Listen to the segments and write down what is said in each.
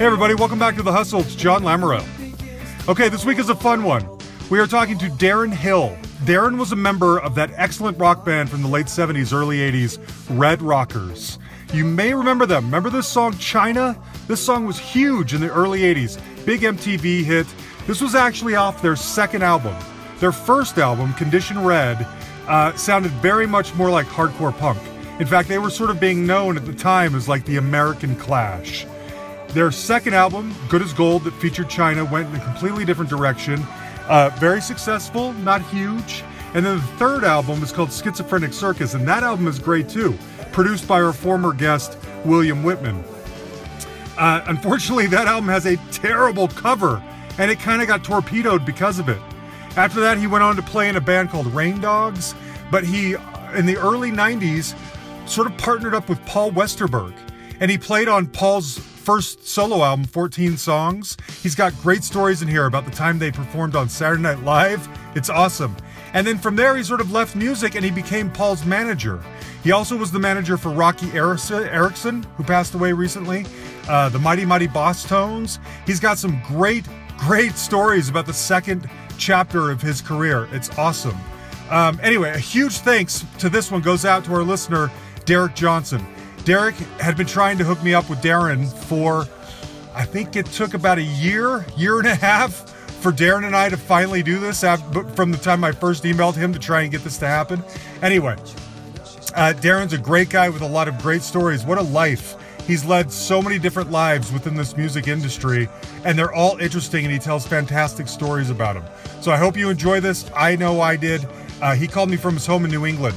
Hey, everybody, welcome back to The Hustle. It's John Lamoureux. Okay, this week is a fun one. We are talking to Darren Hill. Darren was a member of that excellent rock band from the late 70s, early 80s, Red Rockers. You may remember them. Remember this song, China? This song was huge in the early 80s, big MTV hit. This was actually off their second album. Their first album, Condition Red, uh, sounded very much more like hardcore punk. In fact, they were sort of being known at the time as like the American Clash. Their second album, Good as Gold, that featured China, went in a completely different direction. Uh, very successful, not huge. And then the third album is called Schizophrenic Circus, and that album is great too, produced by our former guest, William Wittman. Uh, unfortunately, that album has a terrible cover, and it kind of got torpedoed because of it. After that, he went on to play in a band called Rain Dogs, but he, in the early 90s, sort of partnered up with Paul Westerberg, and he played on Paul's first solo album, 14 Songs. He's got great stories in here about the time they performed on Saturday Night Live. It's awesome. And then from there, he sort of left music and he became Paul's manager. He also was the manager for Roky Erickson, who passed away recently, uh, the Mighty Mighty Bosstones. He's got some great, great stories about the second chapter of his career. It's awesome. Um, anyway, a huge thanks to this one goes out to our listener, Derek Johnson. Derek had been trying to hook me up with Darren for, I think it took about a year, year and a half for Darren and I to finally do this from the time I first emailed him to try and get this to happen. Anyway, uh, Darren's a great guy with a lot of great stories. What a life. He's led so many different lives within this music industry, and they're all interesting, and he tells fantastic stories about them. So I hope you enjoy this. I know I did. Uh, he called me from his home in New England.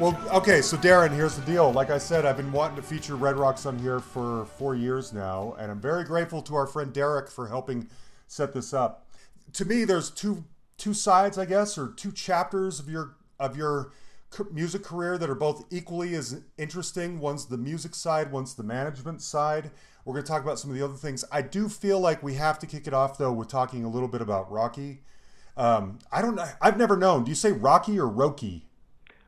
Well, okay, so Darren, here's the deal. Like I said, I've been wanting to feature Red Rocks on here for four years now, and I'm very grateful to our friend Derek for helping set this up. To me, there's two two sides, I guess, or two chapters of your of your music career that are both equally as interesting. One's the music side, one's the management side. We're going to talk about some of the other things. I do feel like we have to kick it off though with talking a little bit about Rocky. Um, I don't. I've never known. Do you say Rocky or Roki?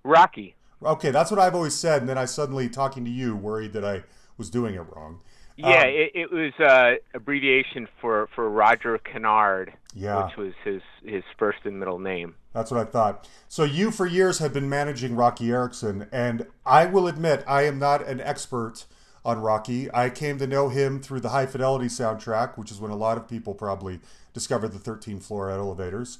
Rocky. Okay, that's what I've always said, and then I suddenly, talking to you, worried that I was doing it wrong. Yeah, um, it, it, was uh, abbreviation for, for Roger Kynard, yeah. which was his his first and middle name. That's what I thought. So you, for years, have been managing Roky Erickson, and I will admit I am not an expert on Rocky. I came to know him through the High Fidelity soundtrack, which is when a lot of people probably discovered the 13th Floor Elevators.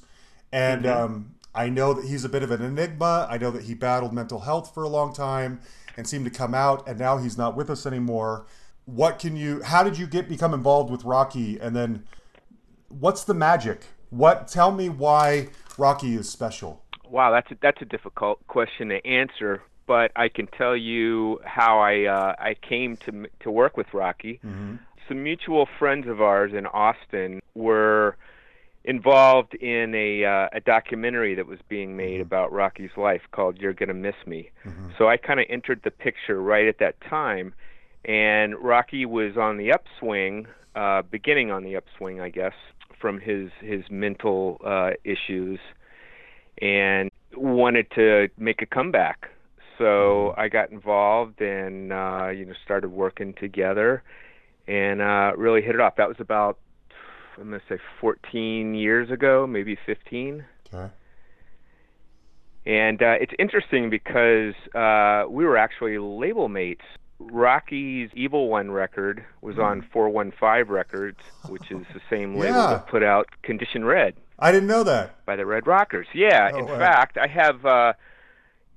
And mm-hmm. um, I know that he's a bit of an enigma. I know that he battled mental health for a long time and seemed to come out, and now he's not with us anymore. What can you? How did you get become involved with Rocky? And then, what's the magic? What? Tell me why Rocky is special. Wow, that's a, that's a difficult question to answer, but I can tell you how I uh, I came to to work with Rocky. Mm-hmm. Some mutual friends of ours in Austin were involved in a uh, a documentary that was being made mm-hmm. about Rocky's life called "You're Gonna Miss Me." Mm-hmm. So I kind of entered the picture right at that time, and Rocky was on the upswing, uh, beginning on the upswing, I guess, from his his mental uh, issues, and wanted to make a comeback. So mm-hmm. I got involved and uh, you know started working together, and uh, really hit it off. That was about I'm going to say 14 years ago, maybe 15. Okay. And uh, it's interesting because uh, we were actually label mates. Rocky's Evil One record was mm. on 415 Records, which is the same label yeah. that put out Condition Red. I didn't know that. By the Red Rockers. Yeah. Oh, in fact, I have uh,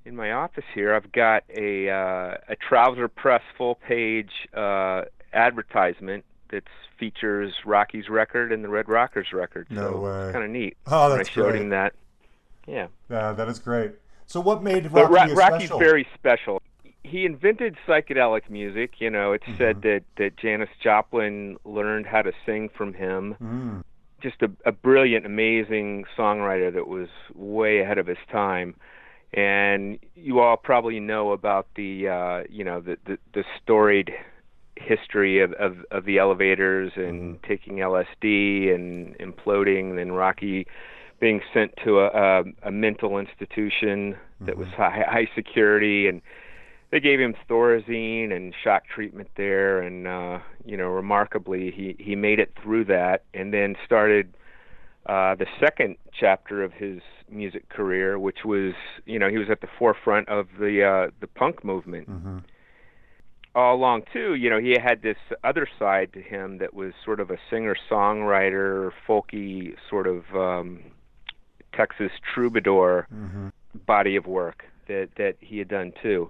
in my office here. I've got a uh, a trouser press full page uh, advertisement that features Rocky's record and the Red Rockers record. No so way. It's kind of neat. Oh, that's I showed great. him that. Yeah. Yeah, that is great. So what made Rocky Ra- Rocky's special? very special. He invented psychedelic music. You know, it's mm-hmm. said that that Janis Joplin learned how to sing from him. Mm. Just a, a brilliant, amazing songwriter that was way ahead of his time and you all probably know about the uh, you know the, the, the storied history of, of, of the elevators and mm-hmm. taking LSD and imploding, and then Rocky being sent to a, a, a mental institution that mm-hmm. was high, high security and they gave him Thorazine and shock treatment there, and uh, you know, remarkably, he he made it through that, and then started uh, the second chapter of his music career, which was you know he was at the forefront of the uh, the punk movement. Mm-hmm. All along too, you know, he had this other side to him that was sort of a singer-songwriter, folky sort of um, Texas troubadour Mm-hmm. body of work that that he had done too.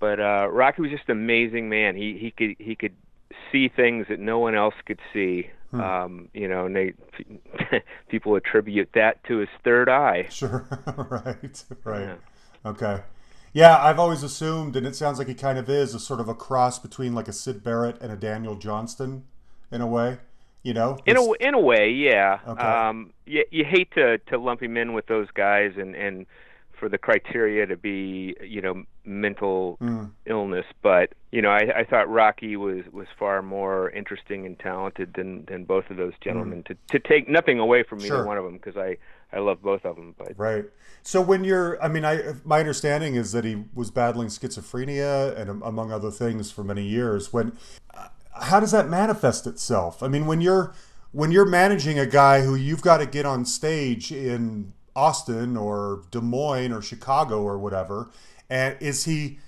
But uh, Rocky was just an amazing man. He he could he could see things that no one else could see. Hmm. Um, you know, and they people attribute that to his third eye. Sure. right. Right. Yeah. Okay. Yeah, I've always assumed, and it sounds like he kind of is, a sort of a cross between like a Syd Barrett and a Daniel Johnston, in a way. You know, In a in a way, yeah. Okay. Um, you you hate to to lump him in with those guys and and for the criteria to be you know mental Mm. illness, but you know I, I thought Rocky was was far more interesting and talented than than both of those gentlemen. To to take nothing away from either Mm. Sure. one of them because I I love both of them, but Right. So when you're, I mean, I my understanding is that he was battling schizophrenia and um, among other things for many years. When, uh, how does that manifest itself? I mean, when you're when you're managing a guy who you've got to get on stage in Austin or Des Moines or Chicago or whatever, and is he?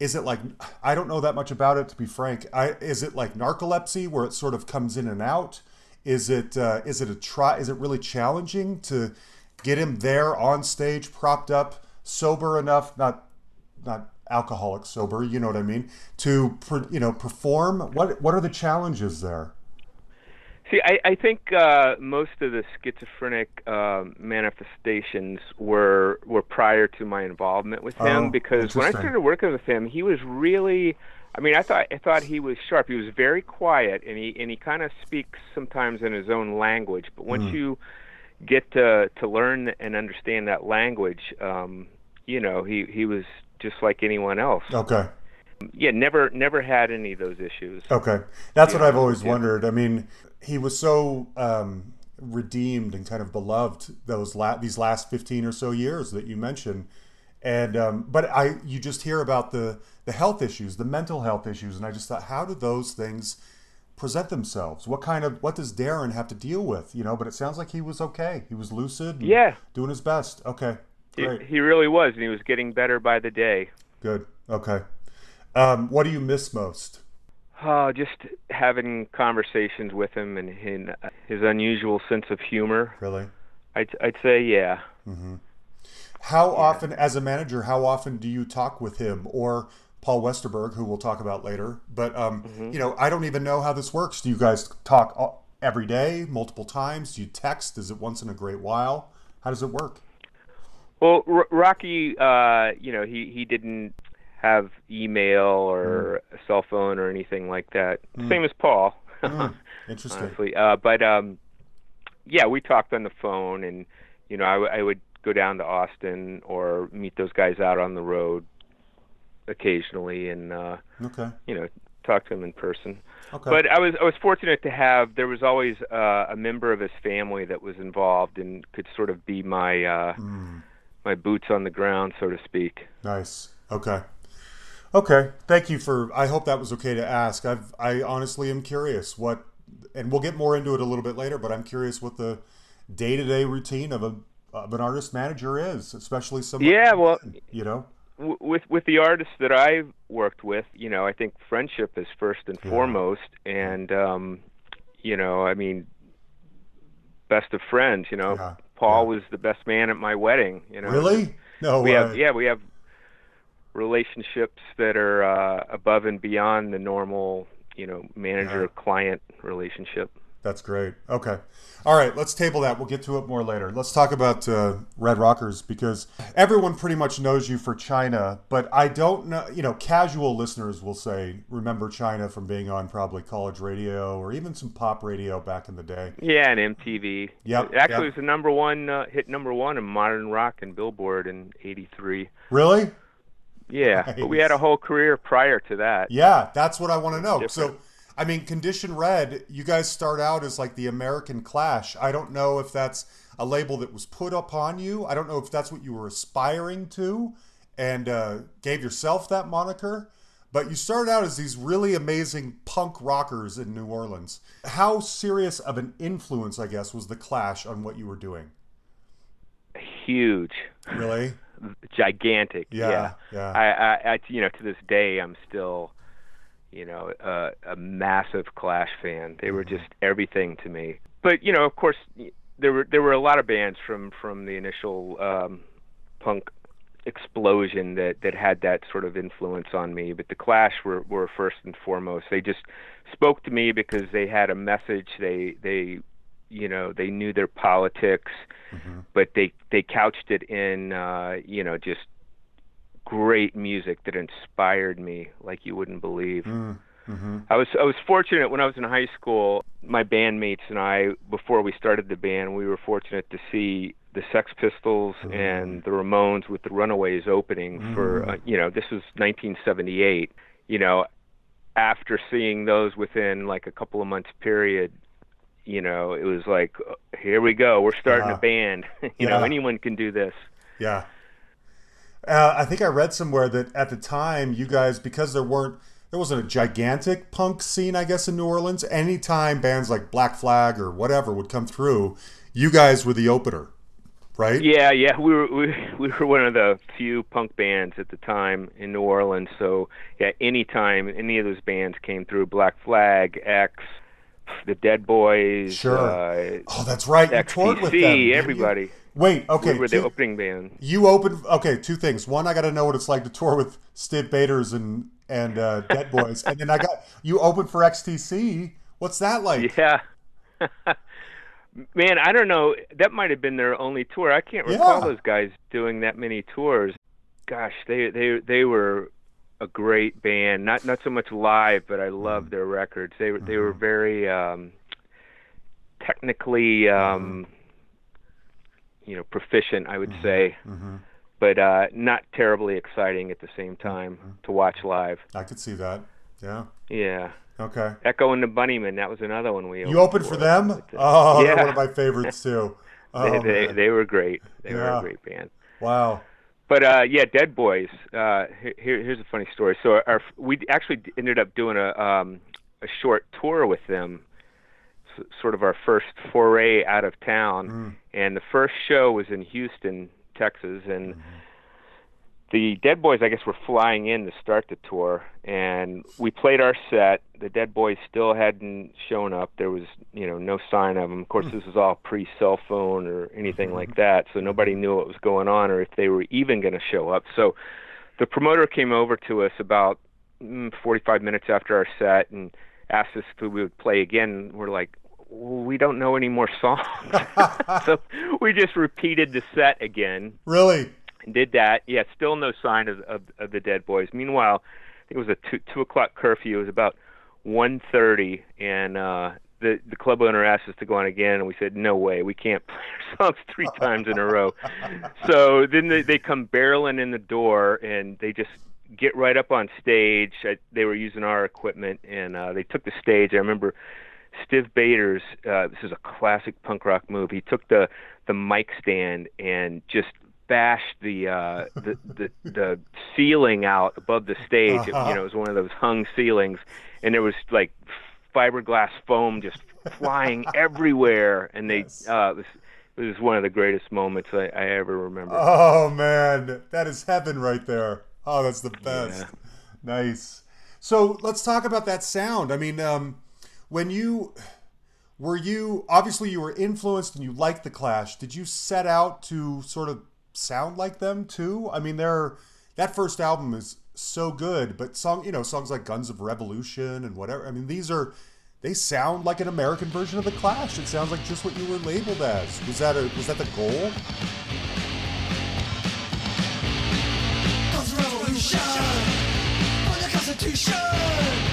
Is it like I don't know that much about it to be frank. I, is it like narcolepsy where it sort of comes in and out? Is it uh, is it a try? Is it really challenging to get him there on stage, propped up, sober enough, not not alcoholic sober, you know what I mean, to you know perform? What what are the challenges there? See, I, I think uh, most of the schizophrenic um manifestations were were prior to my involvement with him Oh, because when I started working with him, he was really. I mean, I thought I thought he was sharp. He was very quiet, and he and he kind of speaks sometimes in his own language. But once Hmm. you get to to learn and understand that language, um, you know, he he was just like anyone else. Okay. Yeah, never never had any of those issues. Okay, that's what I've always yeah. wondered. I mean, he was so um, redeemed and kind of beloved those la- these last fifteen or so years that you mentioned, and um, but I you just hear about the the health issues, the mental health issues, and I just thought, how do those things present themselves? What kind of what does Darren have to deal with? You know, but it sounds like he was okay. He was lucid. and Yeah. doing his best. Okay, He, great, he really was, and he was getting better by the day. good. Okay, um, what do you miss most? Oh, just having conversations with him and his, his unusual sense of humor. Really. I'd, I'd say, yeah. How often, as a manager, how often do you talk with him or Paul Westerberg, who we'll talk about later? But um, Mm-hmm. you know, I don't even know how this works. Do you guys talk all- every day, multiple times? Do you text? Is it once in a great while? How does it work? Well, R- Rocky, uh, you know, he, he didn't have email or a cell phone or anything like that. Same as Paul, Hmm, interesting. honestly. Uh, but um, yeah, we talked on the phone, and you know, I, w- I would go down to Austin or meet those guys out on the road occasionally, and uh, Okay. you know, talk to them in person. Okay. But I was I was fortunate to have there was always uh, a member of his family that was involved and could sort of be my uh, Mm, my boots on the ground, so to speak. nice. Okay. Okay. Thank you for. I hope that was okay to ask. I've. I honestly am curious what, and we'll get more into it a little bit later. But I'm curious what the day-to-day routine of a of an artist manager is, especially some. Yeah, well, You know. with with the artists that I've worked with, you know, I think friendship is first and Yeah. foremost, and um, you know, I mean, best of friends. You know, Yeah, Paul yeah. was the best man at my wedding. You know, Really? No we way. have yeah we have relationships that are uh, above and beyond the normal you know manager client relationship That's great. Okay. All right, let's table that. We'll get to it more later. Let's talk about uh, Red Rockers because everyone pretty much knows you for China, but I don't know, you know, casual listeners will say, remember China from being on probably college radio or even some pop radio back in the day. yeah and mtv Yeah, It actually yep. was the number one uh, hit number one in modern rock and billboard in 83 Really? yeah but we had a whole career prior to that Yeah, that's what I want to know. Different. So, I mean, Condition Red, you guys start out as like the American Clash. I don't know if that's a label that was put upon you. I don't know if that's what you were aspiring to. and uh, gave yourself that moniker. But you started out as these really amazing punk rockers in New Orleans. How serious of an influence, I guess, was the Clash on what you were doing? Huge. Really? Gigantic. Yeah. Yeah. Yeah. I, I, I, you know, to this day, I'm still, you know, a, a massive Clash fan. They were just everything to me. But you know, of course, there were there were a lot of bands from from the initial um, punk explosion that that had that sort of influence on me. But the Clash were were first and foremost. They just spoke to me because they had a message. They they you know they knew their politics, but they they couched it in uh, you know just great music that inspired me like you wouldn't believe. mhm I was I was fortunate when I was in high school. My bandmates and I, before we started the band, we were fortunate to see the Sex Pistols and the Ramones with the Runaways opening for uh, you know this was 1978. You know, after seeing those within like a couple of months period, you know, it was like uh, here we go, we're starting Yeah. a band. you know, anyone can do this. Yeah. Uh, I think I read somewhere that at the time, you guys, because there weren't, there wasn't a gigantic punk scene, I guess, in New Orleans. Anytime bands like Black Flag or whatever would come through, you guys were the opener, right? Yeah, yeah, we were we, we were one of the few punk bands at the time in New Orleans. So yeah, anytime any of those bands came through, Black Flag, X, the Dead Boys, Sure. uh, Oh, that's right. You toured with them. didn't you? Wait, okay. we were the opening band. you opened. Okay, two things. One, I got to know what it's like to tour with Stiv Bators and and uh, Dead Boys, and then I got you opened for XTC. What's that like? Yeah. Man, I don't know. That might have been their only tour. I can't recall Yeah. those guys doing that many tours. Gosh, they they they were a great band. Not not so much live, but I loved their records. They were they were very um technically um you know proficient, I would say. But uh not terribly exciting at the same time to watch live. I could see that. Yeah. Yeah. Okay. Echo and the Bunnymen, that was another one we You opened for them? But, uh, Oh, yeah. one of my favorites too. they, Oh, they, man. they were great. They were a great band. wow. But uh, yeah, Dead Boys. Uh, here, here's a funny story. So our we actually ended up doing a um, a short tour with them, sort of our first foray out of town. Mm. And the first show was in Houston, Texas, and mm-hmm. the Dead Boys, I guess, were flying in to start the tour, and we played our set. The Dead Boys still hadn't shown up. There was, you know, no sign of them. Of course, mm. this was all pre-cell phone or anything mm-hmm. like that, so nobody knew what was going on or if they were even going to show up. So, the promoter came over to us about mm, 45 minutes after our set and asked us if we would play again. We're like, we don't know any more songs, so we just repeated the set again Really? did that. Yeah, still no sign of, of, of the Dead Boys. Meanwhile, I think it was a two, two o'clock curfew. It was about one thirty, and uh, the the club owner asked us to go on again, and we said, "No way, we can't play our songs three times in a row." So then they, they come barreling in the door, and they just get right up on stage. I, they were using our equipment, and uh, they took the stage. I remember. Stiv Bators, uh, this is a classic punk rock move. He took the the mic stand and just bashed the uh, the, the the ceiling out above the stage. It, you know, it was one of those hung ceilings, and there was like fiberglass foam just flying everywhere. And they Yes. uh, it was it was one of the greatest moments I, I ever remember. Oh man, that is heaven right there. Oh, that's the best. Yeah. Nice. So let's talk about that sound. I mean, um, when you were you obviously you were influenced and you liked the Clash. Did you set out to sort of sound like them too? I mean, they're that first album is so good, but song you know songs like Guns of Revolution and whatever. I mean, these are they sound like an American version of the Clash. It sounds like just what you were labeled as. Was that a was that the goal? Revolution the Constitution.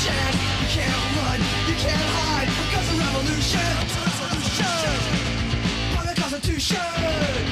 revolution. You can't run, you can't hide, because the revolution. By the Constitution.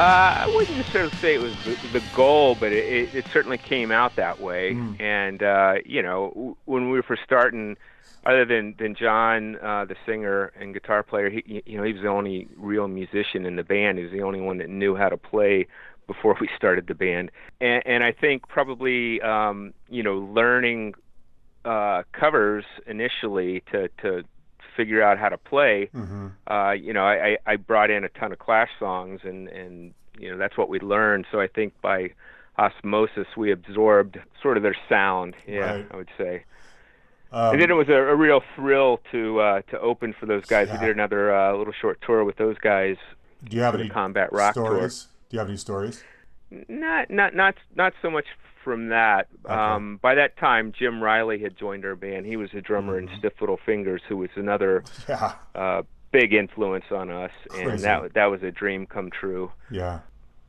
Uh, I wouldn't necessarily say it was the, the goal, but it, it, certainly came out that way. And uh, you know, w- when we were first starting, other than than John, uh, the singer and guitar player, he you know he was the only real musician in the band. He was the only one that knew how to play before we started the band. And, and I think probably um, you know learning uh, covers initially to to figure out how to play. Uh, you know, I, I brought in a ton of Clash songs, and and you know that's what we learned. So I think by osmosis we absorbed sort of their sound. Yeah, Right. I would say. Um, and then it was a, a real thrill to uh, to open for those guys. Yeah. We did another uh, little short tour with those guys. do you have any combat rock tour. stories? Do you have any stories? Not not not not so much from that. Okay. Um, by that time, Jim Reilly had joined our band. He was a drummer Mm-hmm. in Stiff Little Fingers, who was another Yeah, uh, big influence on us, and that that was a dream come true. yeah.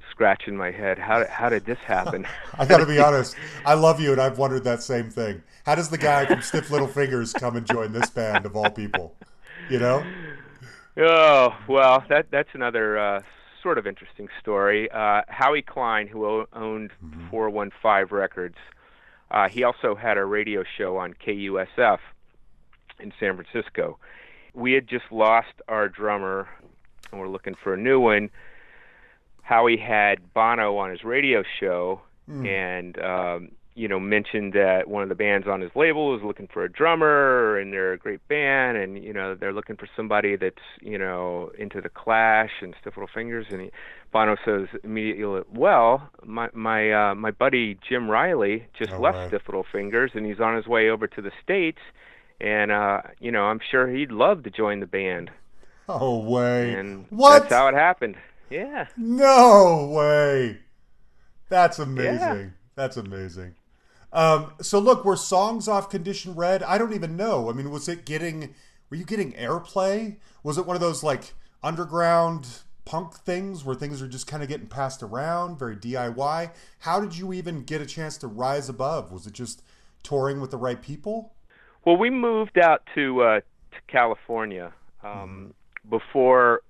Scratching my head, how did, how did this happen? I got to be honest. I love you, and I've wondered that same thing. How does the guy from Stiff Little Fingers come and join this band of all people? You know? oh well, that that's another uh, sort of interesting story. Uh, Howie Klein, who owned 415 Records, uh, he also had a radio show on KUSF in San Francisco. We had just lost our drummer, and we're looking for a new one. Howie had Bono on his radio show, and um, you know mentioned that one of the bands on his label was looking for a drummer, and they're a great band, and you know they're looking for somebody that's you know into the Clash and Stiff Little Fingers, and he, Bono says immediately, "Well, my my uh, my buddy Jim Reilly just Oh, left right. Stiff Little Fingers, and he's on his way over to the states." And uh, you know, I'm sure he'd love to join the band, Oh way! and what? that's how it happened. Yeah. No way! That's amazing. That's amazing. Um, so look, were songs off Condition Red? I don't even know. I mean, was it getting? Were you getting airplay? Was it one of those like underground punk things where things are just kind of getting passed around, very DIY? How did you even get a chance to rise above? Was it just touring with the right people? Well, we moved out to uh, to California um, before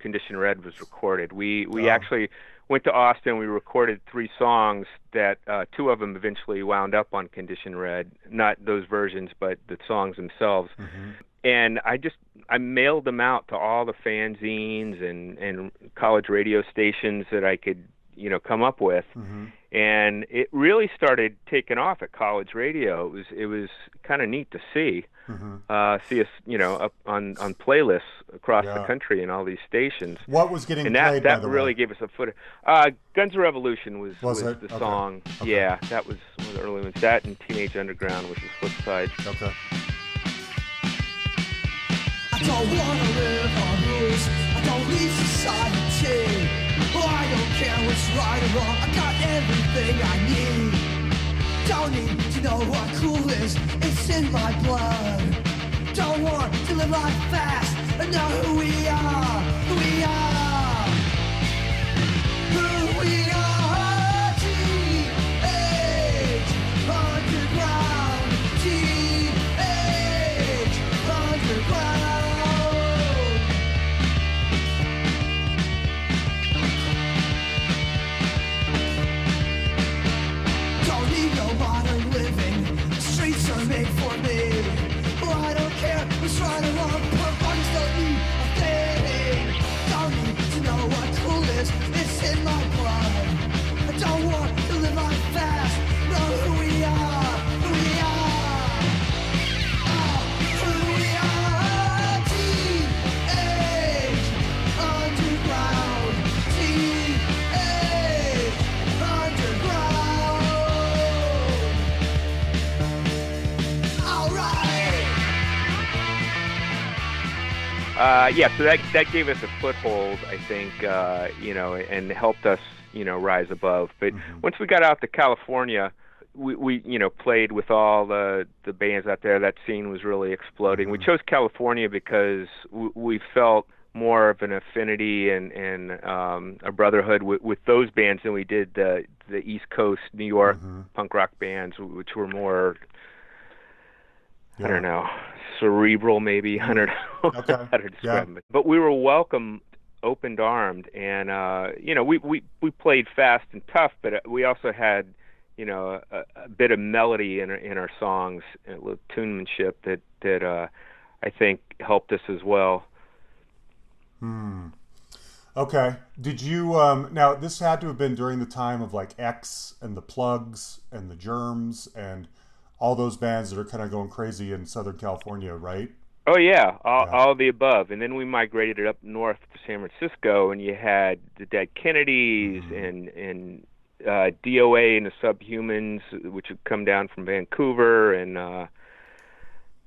Condition Red was recorded. We we Oh. actually went to Austin. We recorded three songs that uh, two of them eventually wound up on Condition Red. Not those versions, but the songs themselves. And I just I mailed them out to all the fanzines and and college radio stations that I could you know come up with and it really started taking off at college radio. It was it was kind of neat to see, uh, see us you know up on on playlists across Yeah. the country in all these stations, What was getting and played? that by that the really way? gave us a foot. Uh, Guns of Revolution was Was was, the Okay. song. Okay. Yeah, that was one of the early ones. That and Teenage Underground, which is was Flipside. Okay. I don't wanna live on rules. I don't need society. Care what's right or wrong. I got everything I need. Don't need to know what cool is. It's in my blood. Don't want to live life fast and know who we are. Who we are. Yeah, so that that gave us a foothold, I think, uh, you know, and helped us, you know, rise above. But once we got out to California, we, we, you know, played with all the the bands out there. That scene was really exploding. We chose California because we, we felt more of an affinity and and um, a brotherhood with, with those bands than we did the the East Coast New York punk rock bands, which were more I don't know, cerebral maybe. I don't know Okay. how to describe it. But we were welcome, opened armed, and uh, you know we, we we played fast and tough, but uh, we also had you know a, a bit of melody in our, in our songs, a little tunemanship that that uh, I think helped us as well. Okay. Did you um now this had to have been during the time of like X and the Plugs and the Germs and all those bands that are kind of going crazy in Southern California, right? Oh yeah, all, Yeah. all of the above, and then we migrated it up north to San Francisco, and you had the Dead Kennedys Mm-hmm. and and uh, DOA and the Subhumans, which had come down from Vancouver, and uh,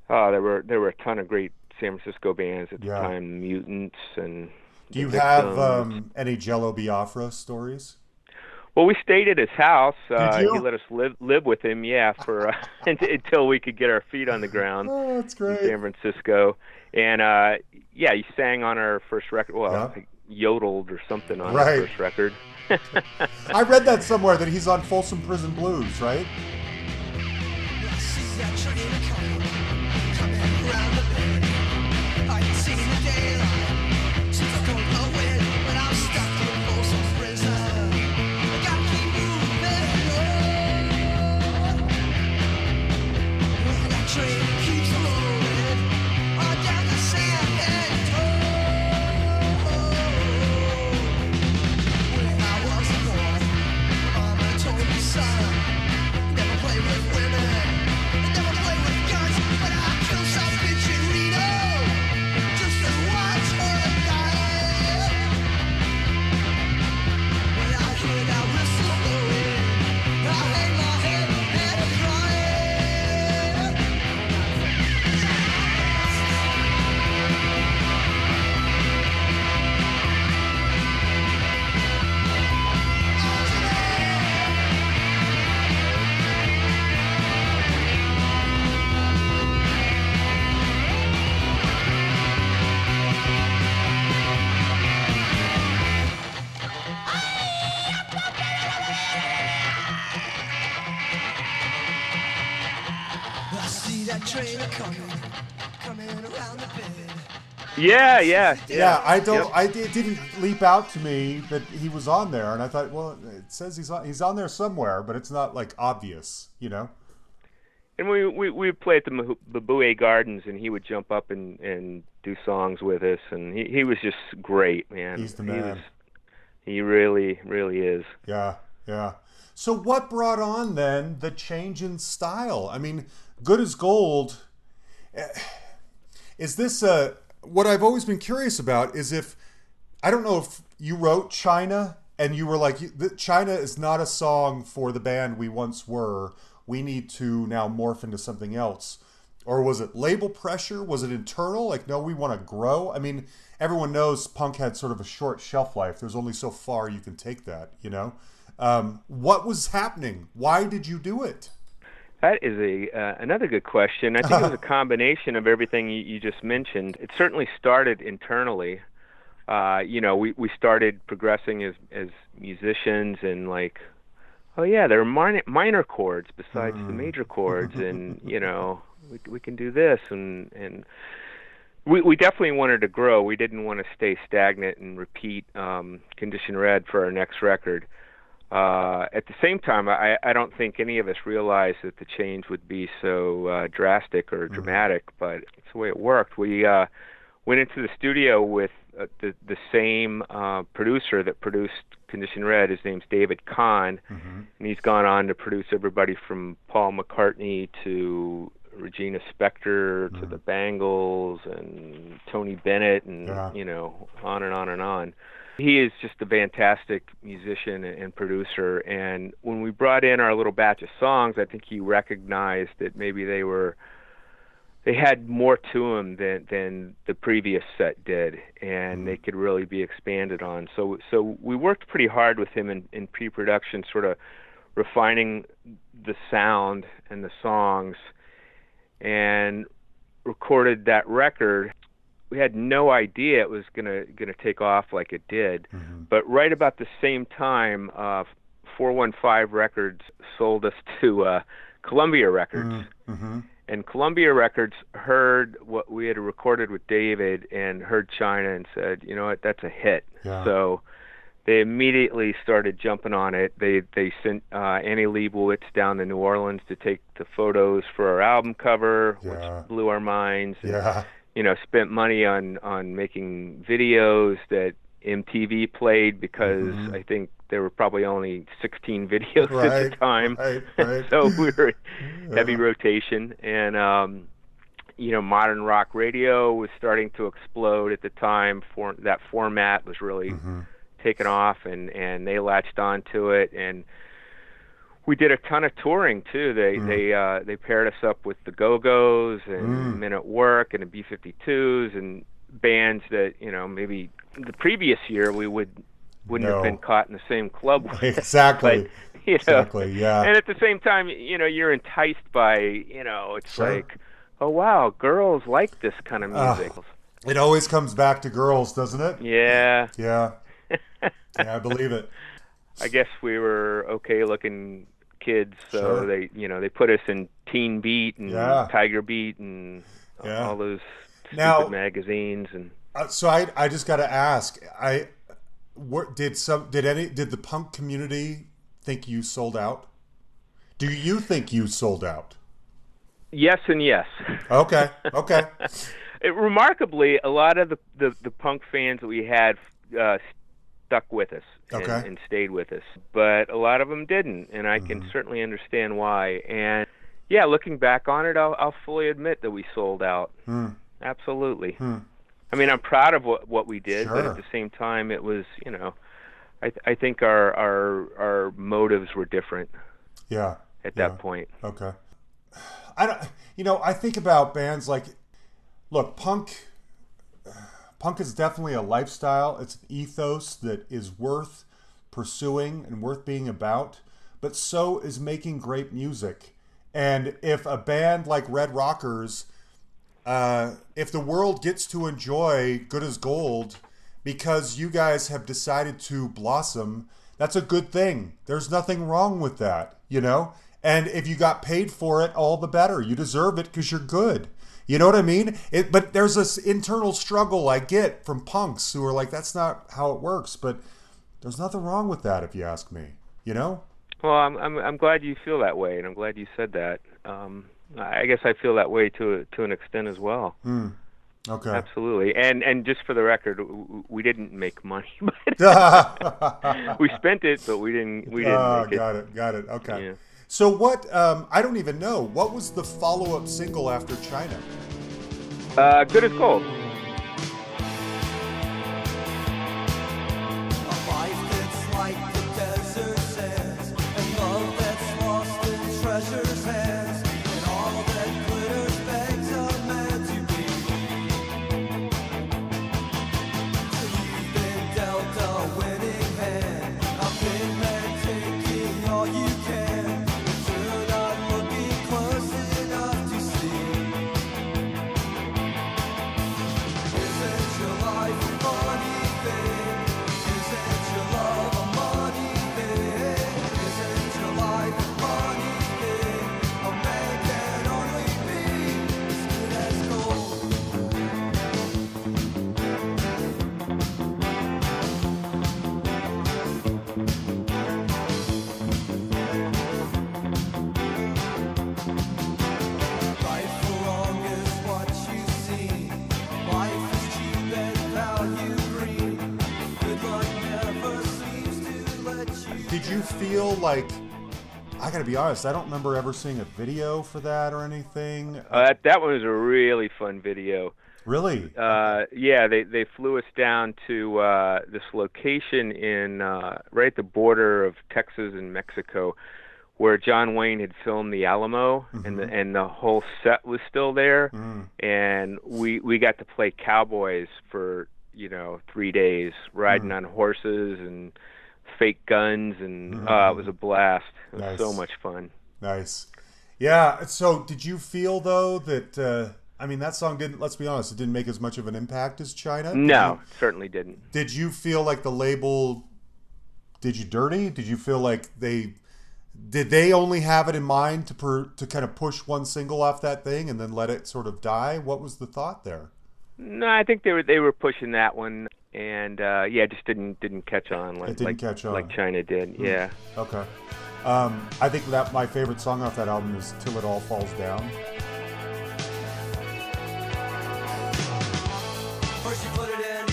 oh, there were there were a ton of great San Francisco bands at the Yeah. time, Mutants and. Do you the have um, any Jello Biafra stories? Well, we stayed at his house. Uh, you? He let us live live with him, yeah, for uh, until we could get our feet on the ground. Oh, that's in. San Francisco, and uh, yeah, he sang on our first record. Well, Yeah. I yodeled or something on Right. our first record. I read that somewhere that he's on Folsom Prison Blues, right? Yeah, yeah, yeah. Yeah, I don't. Yep. I it didn't leap out to me that he was on there, and I thought, well, it says he's on. He's on there somewhere, but it's not like obvious, you know. And we we we would play at the Mahu- Mabuhay Gardens, and he would jump up and and do songs with us, and he he was just great, man. He's the He, man. was, he really really is. Yeah, yeah. So what brought on then the change in style? I mean, Good as Gold. eh, Is this a what I've always been curious about is if I don't know if you wrote China and you were like China is not a song for the band we once were. We need to now morph into something else. Or was it label pressure? Was it internal? Like, no, we want to grow. I mean, everyone knows punk had sort of a short shelf life. There's only so far you can take that, you know? Um, what was happening? Why did you do it? That is a uh, another good question. I think it was a combination of everything you, you just mentioned. It certainly started internally. Uh, you know, we we started progressing as as musicians and like, oh yeah, there are minor minor chords besides the major chords, and you know, we we can do this and and. We, we definitely wanted to grow. We didn't want to stay stagnant and repeat um, Condition Red for our next record. Uh, at the same time, I, I don't think any of us realized that the change would be so uh, drastic or dramatic, but it's the way it worked. We uh, went into the studio with uh, the the same uh, producer that produced Condition Red. His name's David Kahn, and he's gone on to produce everybody from Paul McCartney to Regina Spektor to the Bangles and Tony Bennett, and Yeah. you know on and on and on he is just a fantastic musician and producer and when we brought in our little batch of songs i think he recognized that maybe they were they had more to them than than the previous set did, and mm-hmm. they could really be expanded on. So so we worked pretty hard with him in, in pre-production, sort of refining the sound and the songs, and recorded that record. We had no idea it was gonna gonna take off like it did, but right about the same time, uh, 415 Records sold us to uh, Columbia Records and Columbia Records heard what we had recorded with David and heard China and said, you know what, that's a hit. Yeah. So they immediately started jumping on it. They they sent uh, Annie Leibovitz down to New Orleans to take the photos for our album cover, Yeah. which blew our minds. Yeah. You know, spent money on on making videos that MTV played because I think there were probably only 16 videos at Mm-hmm. The time. right, right. so we were heavy rotation and um you know modern rock radio was starting to explode at the time for that format was really Mm-hmm. taken off and and they latched onto it and we did a ton of touring too they Mm. they uh they paired us up with the go-go's and men at work and the b-52s and bands that you know maybe the previous year we would wouldn't No. have been caught in the same club with Exactly. you know, Exactly, yeah. And at the same time, you know, you're enticed by, you know, it's Sure. like, oh wow, girls like this kind of music. It always comes back to girls, doesn't it? yeah, Yeah. Yeah, I believe it. I guess we were okay looking kids, so Sure. they, you know, they put us in Teen Beat and Yeah. Tiger Beat and Yeah. all those stupid Now- magazines and Uh, so I I just got to ask, I what, did some did any did the punk community think you sold out? Do you think you sold out? yes and yes. Okay. Okay. it, remarkably, a lot of the, the, the punk fans that we had uh, stuck with us Okay. and stayed with us, but a lot of them didn't, and I Mm-hmm. can certainly understand why. And yeah, looking back on it, I'll, I'll fully admit that we sold out. Hmm. Absolutely. I mean, I'm proud of what what we did, but at the same time, it was you know, I th- I think our our our motives were different Yeah. at that Yeah. point. Okay. I don't. You know, I think about bands like, look, punk. Punk is definitely a lifestyle. It's an ethos that is worth pursuing and worth being about. But so is making great music. And if a band like Red Rockers, uh, if the world gets to enjoy Good as Gold because you guys have decided to blossom, that's a good thing. There's nothing wrong with that, you know? And if you got paid for it, all the better. You deserve it because you're good. You know what I mean? It, but there's this internal struggle I get from punks who are like, that's not how it works. But there's nothing wrong with that, if you ask me. You know? Well, I'm I'm I'm glad you feel that way, and I'm glad you said that. Um, I guess I feel that way to to an extent as well. Okay. Absolutely, and and just for the record, we didn't make money, but we spent it, but we didn't we didn't Ah, make it. got it. Got it. Okay. Yeah. So what? Um, I don't even know. What was the follow-up single after China? Uh, good as gold. Did you feel like? I gotta be honest. I don't remember ever seeing a video for that or anything. Uh, that that one was a really fun video. Really? Uh, yeah, they they flew us down to uh, this location in uh, right at the border of Texas and Mexico, where John Wayne had filmed the Alamo, and the and the whole set was still there, and we we got to play cowboys for you know three days, riding on horses and fake guns, and uh, it was a blast. It was Nice. so much fun. Nice. Yeah. So, did you feel though that? Uh, I mean, that song didn't. Let's be honest, it didn't make as much of an impact as China. Did No, you- certainly didn't. Did you feel like the label did you dirty? Did you feel like they did they only have it in mind to per, to kind of push one single off that thing and then let it sort of die? What was the thought there? No, I think they were they were pushing that one, and uh, yeah, just didn't didn't catch on like It didn't like, catch on. like China did. Yeah. Okay. Um, I think that my favorite song off that album is "Till It All Falls Down." First you put it in,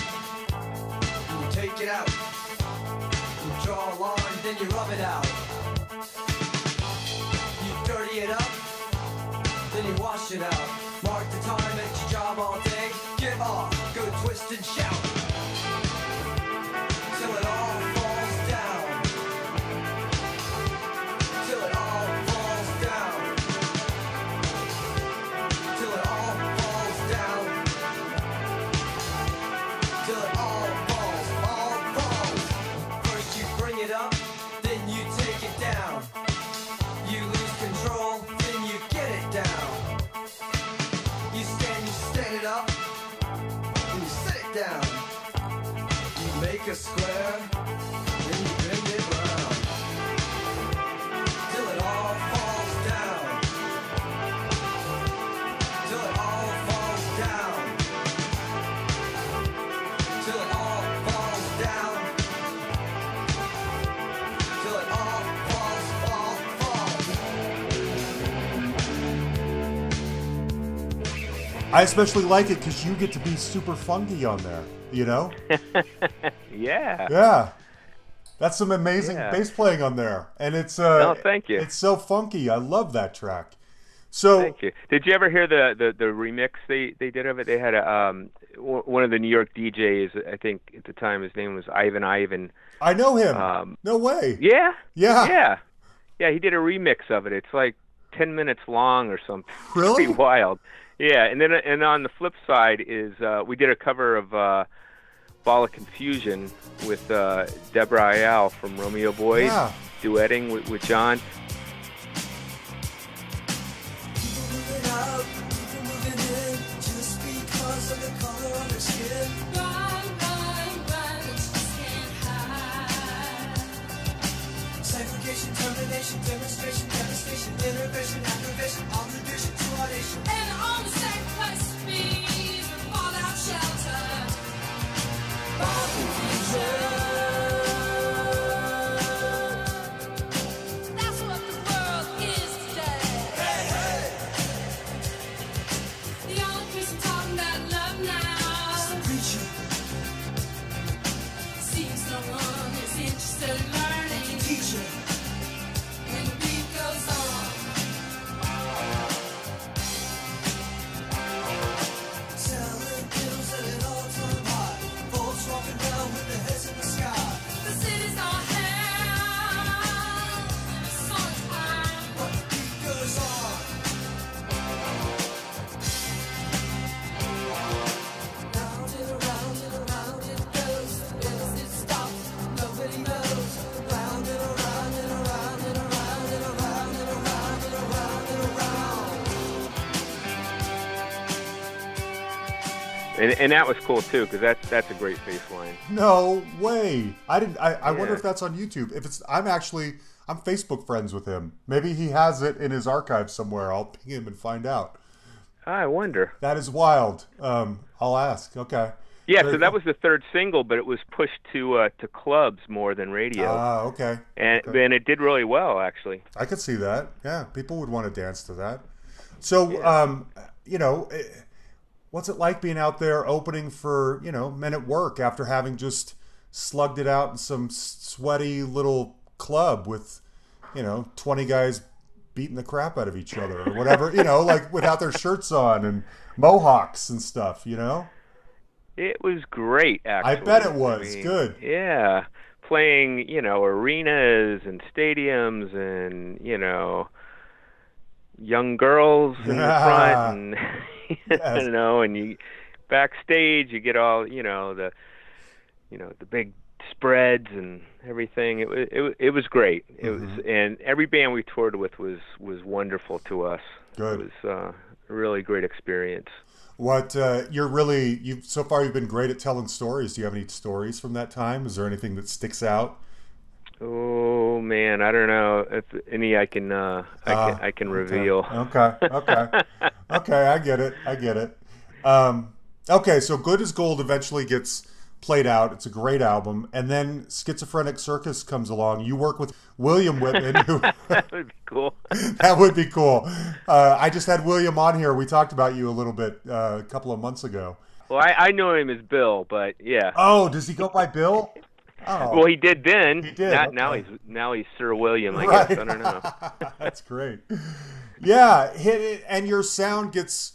you take it out. You draw a line, then you rub it out. You dirty it up, then you wash it out. I especially like it because you get to be super funky on there. You know? Yeah. Yeah. That's some amazing Yeah. bass playing on there, and it's uh, No, thank you. It's so funky. I love that track. So Thank you. Did you ever hear the, the, the remix they, they did of it? They had a um w- one of the New York DJs. I think at the time his name was Ivan Ivan. I know him. Um, no way. Yeah. Yeah. Yeah. Yeah. He did a remix of it. It's like ten minutes long or something. Really? Pretty wild. Yeah. And then and on the flip side is uh, we did a cover of uh, Ball of Confusion with uh, Debora Iyall from Romeo Void, Yeah. duetting with, with John. Moving out, people moving in, just because of And, and that was cool too, because that's that's a great bass line. No way. I didn't. I, I wonder if that's on YouTube. If it's, I'm actually, I'm Facebook friends with him. Maybe he has it in his archive somewhere. I'll ping him and find out. I wonder. That is wild. Um, I'll ask. Okay. Yeah, so that was the third single, but it was pushed to uh, to clubs more than radio, Ah, okay. and okay. and it did really well actually. I could see that. Yeah, people would want to dance to that. So, um, you know, eh, what's it like being out there opening for you know men at work after having just slugged it out in some sweaty little club with you know twenty guys beating the crap out of each other or whatever you know like without their shirts on and mohawks and stuff you know It was great, actually. I bet it was. Good. Yeah. playing, you know, arenas and stadiums and, you know, young girls in the front and. you know, and you backstage you get all, you know, the you know, the big spreads and everything. It was it, it was great. It was Mm-hmm. and every band we toured with was was wonderful to us. Good. It was uh, a really great experience. What uh, you're really you've so far you've been great at telling stories. Do you have any stories from that time? Is there anything that sticks out? Oh man, I don't know if any I can uh, I Ah, can I can reveal. Okay, okay, okay. I get it. I get it. Um, okay, so "Good as Gold" eventually gets played out. It's a great album, and then "Schizophrenic Circus" comes along. You work with William Wittman, who that would be cool. that would be cool. Uh, I just had William on here. We talked about you a little bit uh, a couple of months ago. Well, I, I know him as Bill, but yeah. Oh, does he go by Bill? Oh, Well, he did then. He did, Not, Now he's now he's Sir William. I Right. guess I don't know. That's great. Yeah, hit it, and your sound gets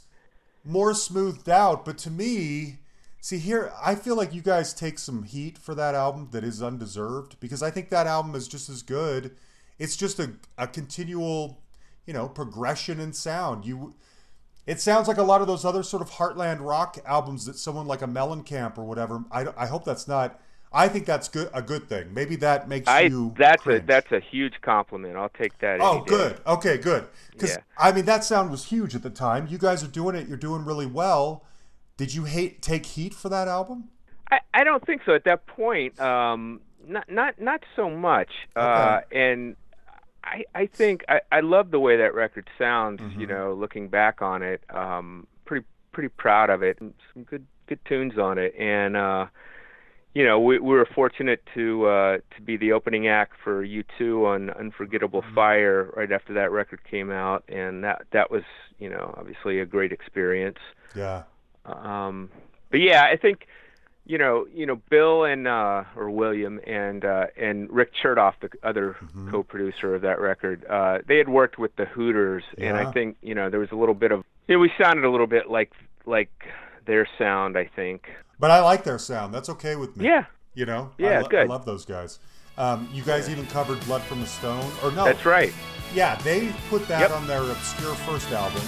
more smoothed out. But to me, see here, I feel like you guys take some heat for that album that is undeserved because I think that album is just as good. It's just a, a continual, you know, progression in sound. You, it sounds like a lot of those other sort of heartland rock albums that someone like a Mellencamp or whatever. I, I hope that's not. I think that's good. A good thing. Maybe that makes I you. that's a that's a huge compliment. I'll take that. Oh, any day. good. Okay, good. Because Yeah. I mean, that sound was huge at the time. You guys are doing it. You're doing really well. Did you hate take heat for that album? I, I don't think so. At that point, um, not not not so much. Uh, and I I think I, I love the way that record sounds. You know, looking back on it, um, pretty pretty proud of it. And some good good tunes on it, and uh, you know, we, we were fortunate to uh, to be the opening act for U2 on Unforgettable Fire right after that record came out, and that that was you know obviously a great experience. Yeah. Um, but yeah, I think you know, you know, Bill and uh, or William and uh, and Rick Chertoff, the other Mm-hmm. co-producer of that record, uh, they had worked with the Hooters, and I think you know there was a little bit of, you know, we sounded a little bit like like their sound, I think. But I like their sound. That's okay with me. Yeah, You know. I Yeah, lo- I love those guys. Um, you guys even covered "Blood from a Stone," or no? that's right. Yeah, they put that Yep. on their obscure first album.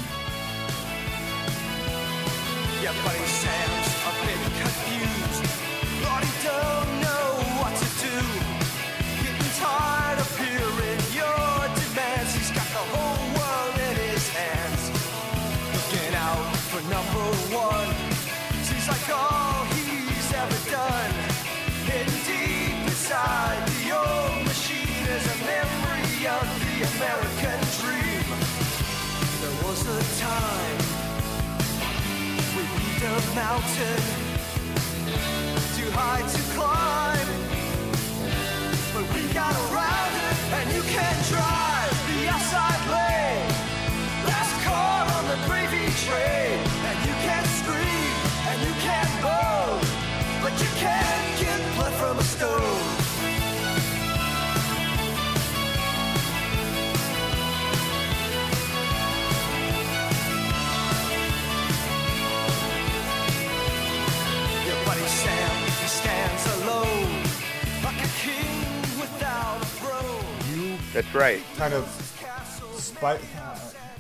Mountain too high to climb. But we got around it, and you can drive the outside lane. Last car on the gravy train, and you can scream and you can moan, but you can't get blood from a stone. That's right. kind of spi-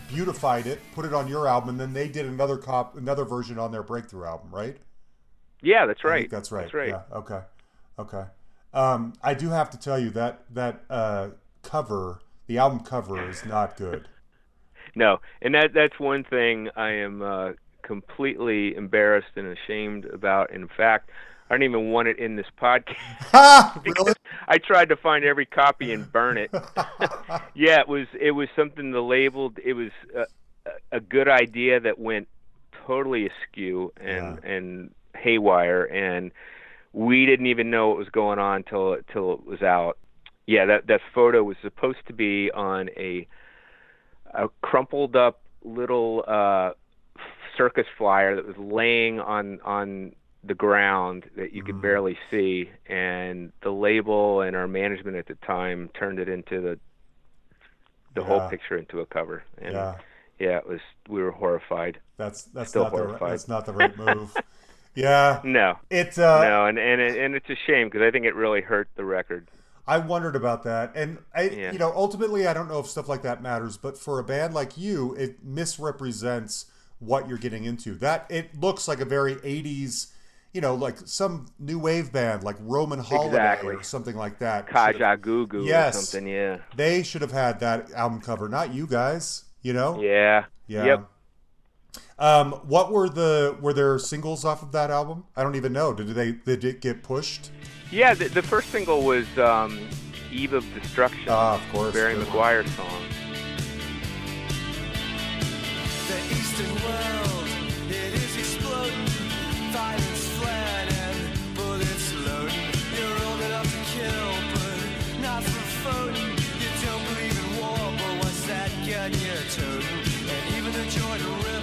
beautified it, put it on your album, and then they did another cop, another version on their breakthrough album, right? Yeah, that's right. that's right. That's right. Yeah. Okay. Okay. Um, I do have to tell you that that uh, cover, the album cover, is not good. No, and that that's one thing I am uh, completely embarrassed and ashamed about. In fact, I don't even want it in this podcast. Really? I tried to find every copy and burn it. yeah, it was it was something the labeled. It was a, a- a good idea that went totally askew and and haywire, and we didn't even know what was going on till till it was out. Yeah, that that photo was supposed to be on a a crumpled up little uh circus flyer that was laying on on the ground that you could barely see and the label and our management at the time turned it into the the whole picture into a cover and Yeah. yeah it was we were horrified That's that's Still not the horrified. that's not the right move. Yeah. No, It. Uh, no, and and it, and it's a shame because I think it really hurt the record. I wondered about that, and I, Yeah. you know, ultimately, I don't know if stuff like that matters, but for a band like you, it misrepresents what you're getting into. That it looks like a very '80s, you know, like some new wave band like Roman Holiday Exactly. or something like that. Should have- Kaja Gugu Yes. or something. Yeah. They should have had that album cover, not you guys. You know. Yeah. Yeah. Yep. Um, what were the were there singles off of that album? I don't even know. Did they did it get pushed? Yeah. The, the first single was um, "Eve of Destruction." Ah, of course. Barry McGuire song. The Eastern world, that gun you're? And even the Jordan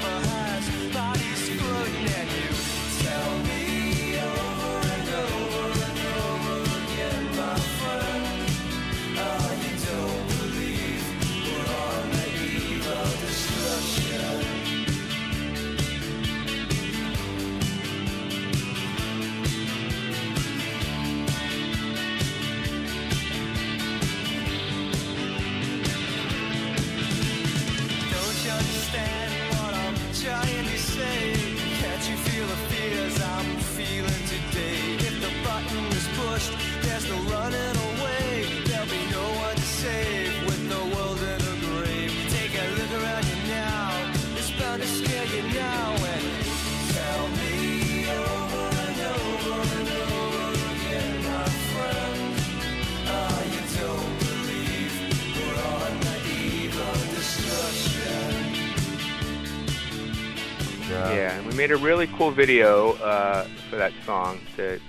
Yeah, and we made a really cool video uh, for that song. To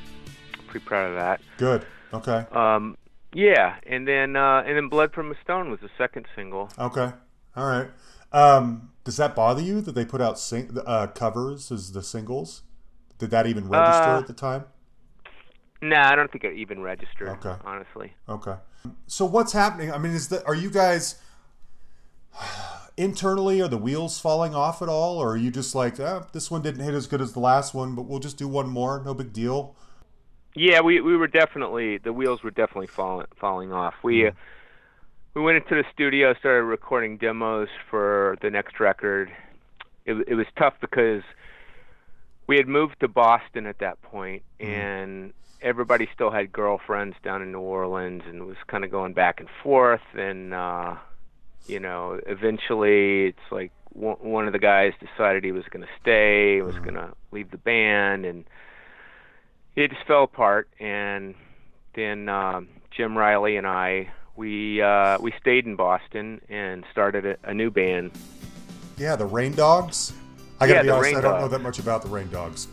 pretty proud of that. Good. Okay. Um, yeah, and then uh, and then "Blood from a Stone" was the second single. Okay. All right. Um, does that bother you that they put out sing- uh, covers as the singles? Did that even register Uh, at the time? Nah, I don't think it even registered. Okay. Honestly. Okay. So what's happening? I mean, is that are you guys internally are the wheels falling off at all, or are you just like, ah, this one didn't hit as good as the last one, but we'll just do one more, no big deal? Yeah, we we were definitely the wheels were definitely falling falling off. We uh, we went into the studio, started recording demos for the next record. It it was tough because we had moved to Boston at that point, and everybody still had girlfriends down in New Orleans, and it was kind of going back and forth. And uh, you know, eventually, it's like one one of the guys decided he was going to stay, was going to leave the band, and it just fell apart and then um, Jim Reilly and I we uh, we stayed in Boston and started a, a new band. Yeah, the Rain Dogs. I gotta Yeah, be honest, I don't know that much about the Rain Dogs.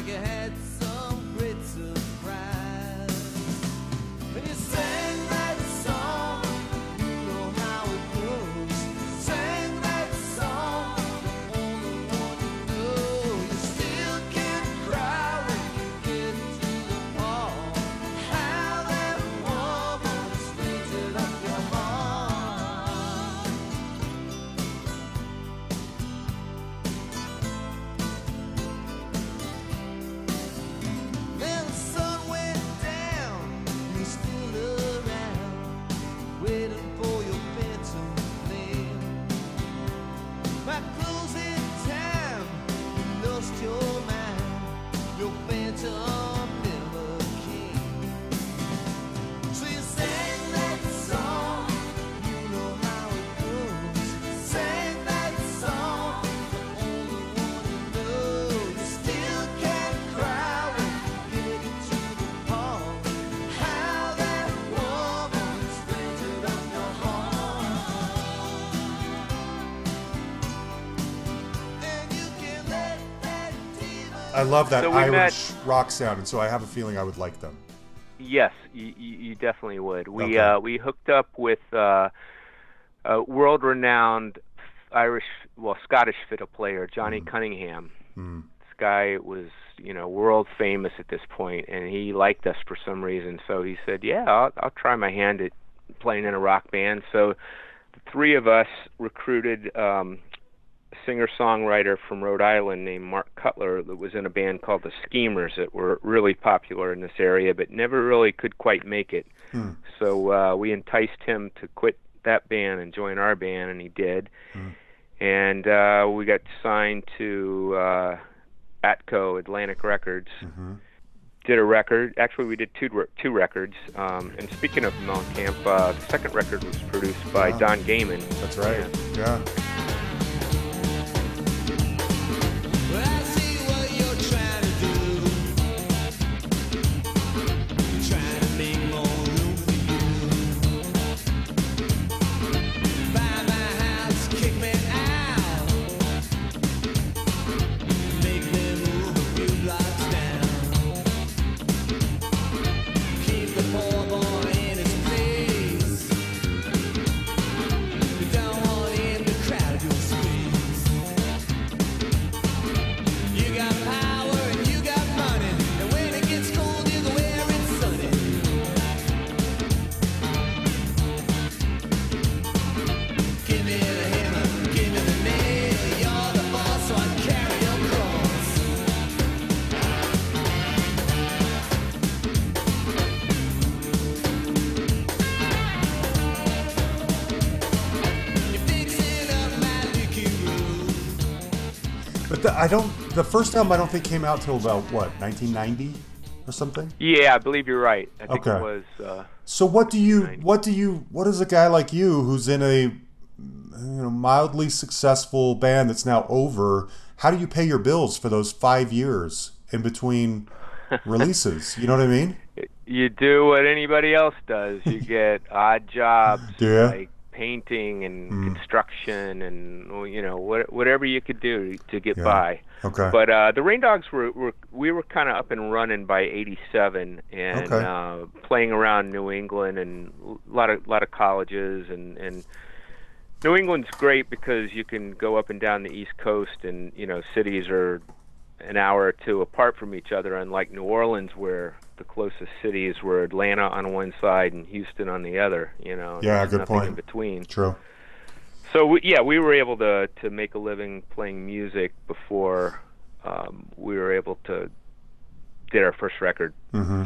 Like you I love that So Irish rock sound, and so I have a feeling I would like them. Yes, you, you, definitely would. We Okay. uh, we hooked up with uh, a world-renowned Irish, well, Scottish fiddle player, Johnny Cunningham. This guy was, you know, world famous at this point, and he liked us for some reason. So he said, "Yeah, I'll, I'll try my hand at playing in a rock band." So the three of us recruited um, a singer-songwriter from Rhode Island named Mark Cutler that was in a band called the Schemers that were really popular in this area, but never really could quite make it. So uh, we enticed him to quit that band and join our band, and he did. And uh, we got signed to uh, Atco Atlantic Records. Did a record. Actually, we did two two records. Um, and speaking of Mellencamp, uh, the second record was produced by Wow. Don Gehman. That's right. Yeah. Well, first album I don't think came out till about what 1990 or something. Yeah, I believe you're right. I think Okay. it was. Uh, So what do you? What do you? What does a guy like you, who's in a you know mildly successful band that's now over, how do you pay your bills for those five years in between releases? You know what I mean? you do what anybody else does. You get odd jobs ya? like painting and construction and you know what, whatever you could do to get Yeah. by. Okay. But uh, the Rain Dogs were, were we were kind of up and running by '87 and Okay. uh, playing around New England and a lot of lot of colleges and and New England's great because you can go up and down the East Coast and you know cities are an hour or two apart from each other, unlike New Orleans where the closest cities were Atlanta on one side and Houston on the other. You know, Yeah, good point. in between. True. So we, yeah, we were able to to make a living playing music before um, we were able to did our first record. hmm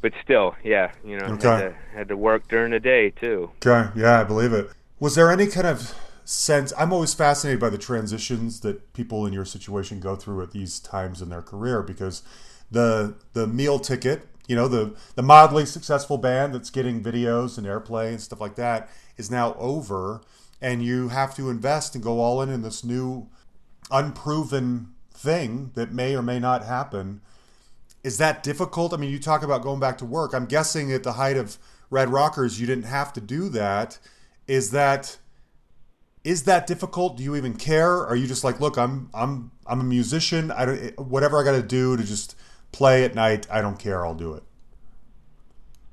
But still, yeah, you know, Okay. had to had to work during the day too. Okay. Yeah, I believe it. Was there any kind of sense? I'm always fascinated by the transitions that people in your situation go through at these times in their career because the the meal ticket, you know, the the mildly successful band that's getting videos and airplay and stuff like that is now over, and you have to invest and go all in in this new unproven thing that may or may not happen is that difficult? I mean, you talk about going back to work. I'm guessing at the height of Red Rockers, you didn't have to do that. Is that is that difficult? Do you even care? Are you just like, look, I'm I'm I'm a musician. I don't whatever I got to do to just play at night. I don't care. I'll do it.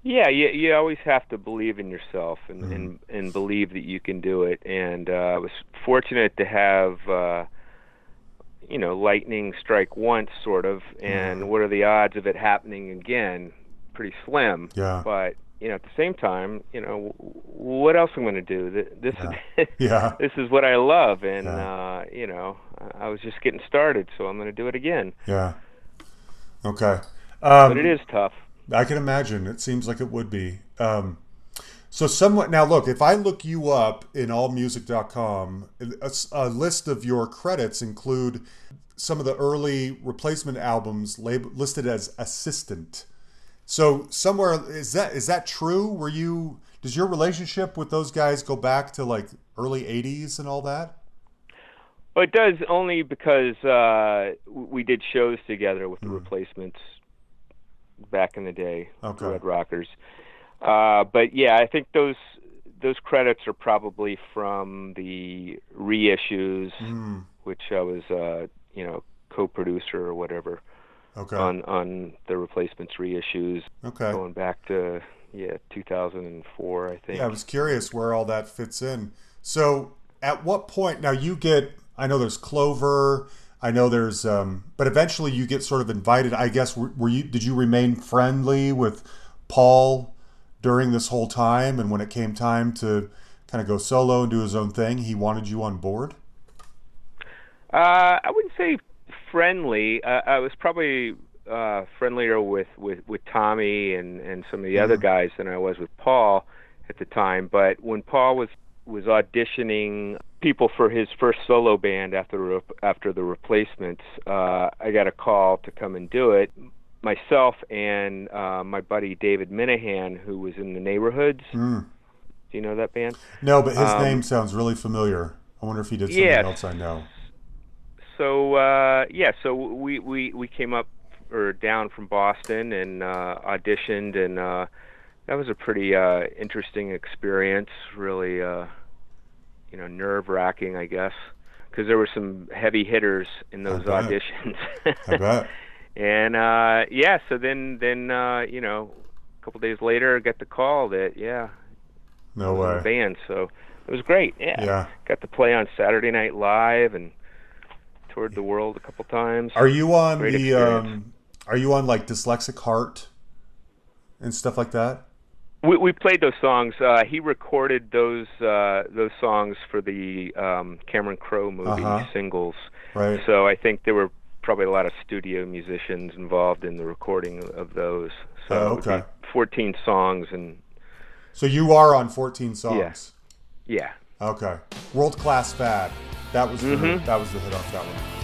Yeah, you you always have to believe in yourself and and, and believe that you can do it. And uh, I was fortunate to have. Uh, you know, lightning strike once, sort of, and what are the odds of it happening again? Pretty slim. Yeah. But you know, at the same time, you know, what else am I going to do? Th- This is Yeah. this is what I love, and Yeah. uh, you know, I- I was just getting started, so I'm going to do it again. Yeah. Okay. Um, But it is tough. I can imagine. It seems like it would be. Um, so somewhat now look, if I look you up in allmusic.com, a list of your credits include some of the early replacement albums lab- listed as assistant. So somewhere is that is that true? Were you does your relationship with those guys go back to like early 80s and all that? Well, it does only because uh, we did shows together with the replacements back in the day, Okay. the Red Rockers. Uh, but yeah, I think those those credits are probably from the reissues, Hmm. which I was, uh, you know, co-producer or whatever Okay. on on the replacements reissues, Okay. going back to yeah 2004, I think. Yeah, I was curious where all that fits in. So at what point now you get? I know there's Clover. I know there's, um, but eventually you get sort of invited. I guess were, were you? Did you remain friendly with Paul during this whole time? And when it came time to kind of go solo and do his own thing, he wanted you on board. Uh, I wouldn't say friendly. Uh, I was probably uh, friendlier with, with, with Tommy and, and some of the other guys than I was with Paul at the time. But when Paul was was auditioning people for his first solo band after the after the replacements, uh, I got a call to come and do it. Myself and uh, my buddy David Minehan, who was in the Neighborhoods. Do you know that band? No, but his Um, name sounds really familiar. I wonder if he did something Yes. else I know. so uh yeah so we we we came up or down from boston and uh auditioned and uh that was a pretty uh interesting experience really uh you know nerve wracking i guess because there were some heavy hitters in those bet. auditions I bet. and uh yeah so then then uh you know a couple days later I got the call that yeah No I in the way. band so it was great yeah Yeah. got to play on saturday night live and toured the world a couple times Are you on Great the? Um, are you on like Dyslexic Heart and stuff like that? We, we played those songs. Uh, he recorded those uh, those songs for the um, Cameron Crowe movie Uh-huh. singles. Right. So I think there were probably a lot of studio musicians involved in the recording of those. So Oh, it would be okay. 14 songs and So you are on 14 songs. yeah. yeah. Okay. World class fad. That was the, Mhm. that was the hit off that one.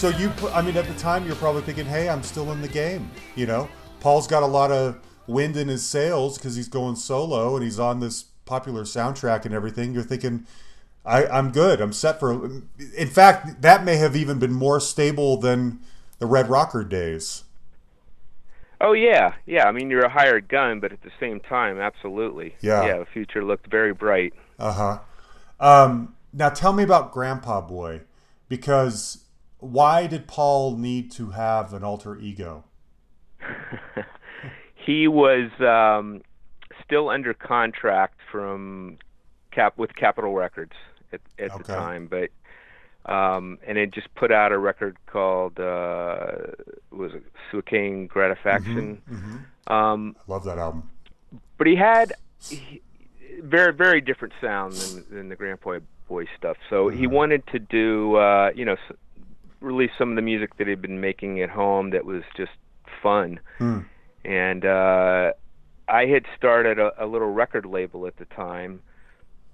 So you, I mean, at the time you're probably thinking, "Hey, I'm still in the game." You know, Paul's got a lot of wind in his sails because he's going solo and he's on this popular soundtrack and everything. You're thinking, I, "I'm good. I'm set for." In fact, that may have even been more stable than the Red Rocker days. Oh yeah, yeah. I mean, you're a hired gun, but at the same time, absolutely. Yeah. Yeah. The future looked very bright. Uh huh. Um, now tell me about Grandpa Boy, because why did Paul need to have an alter ego? he was um, still under contract from Cap with Capitol Records at, at Okay. the time, but um, and it just put out a record called uh, was it Suicaine Gratifaction. Um, I love that album. but he had he, very very different sound than than the Grandpa Boy stuff. So he wanted to do uh, you know s- release some of the music that he'd been making at home that was just fun. And uh, I had started a, a little record label at the time.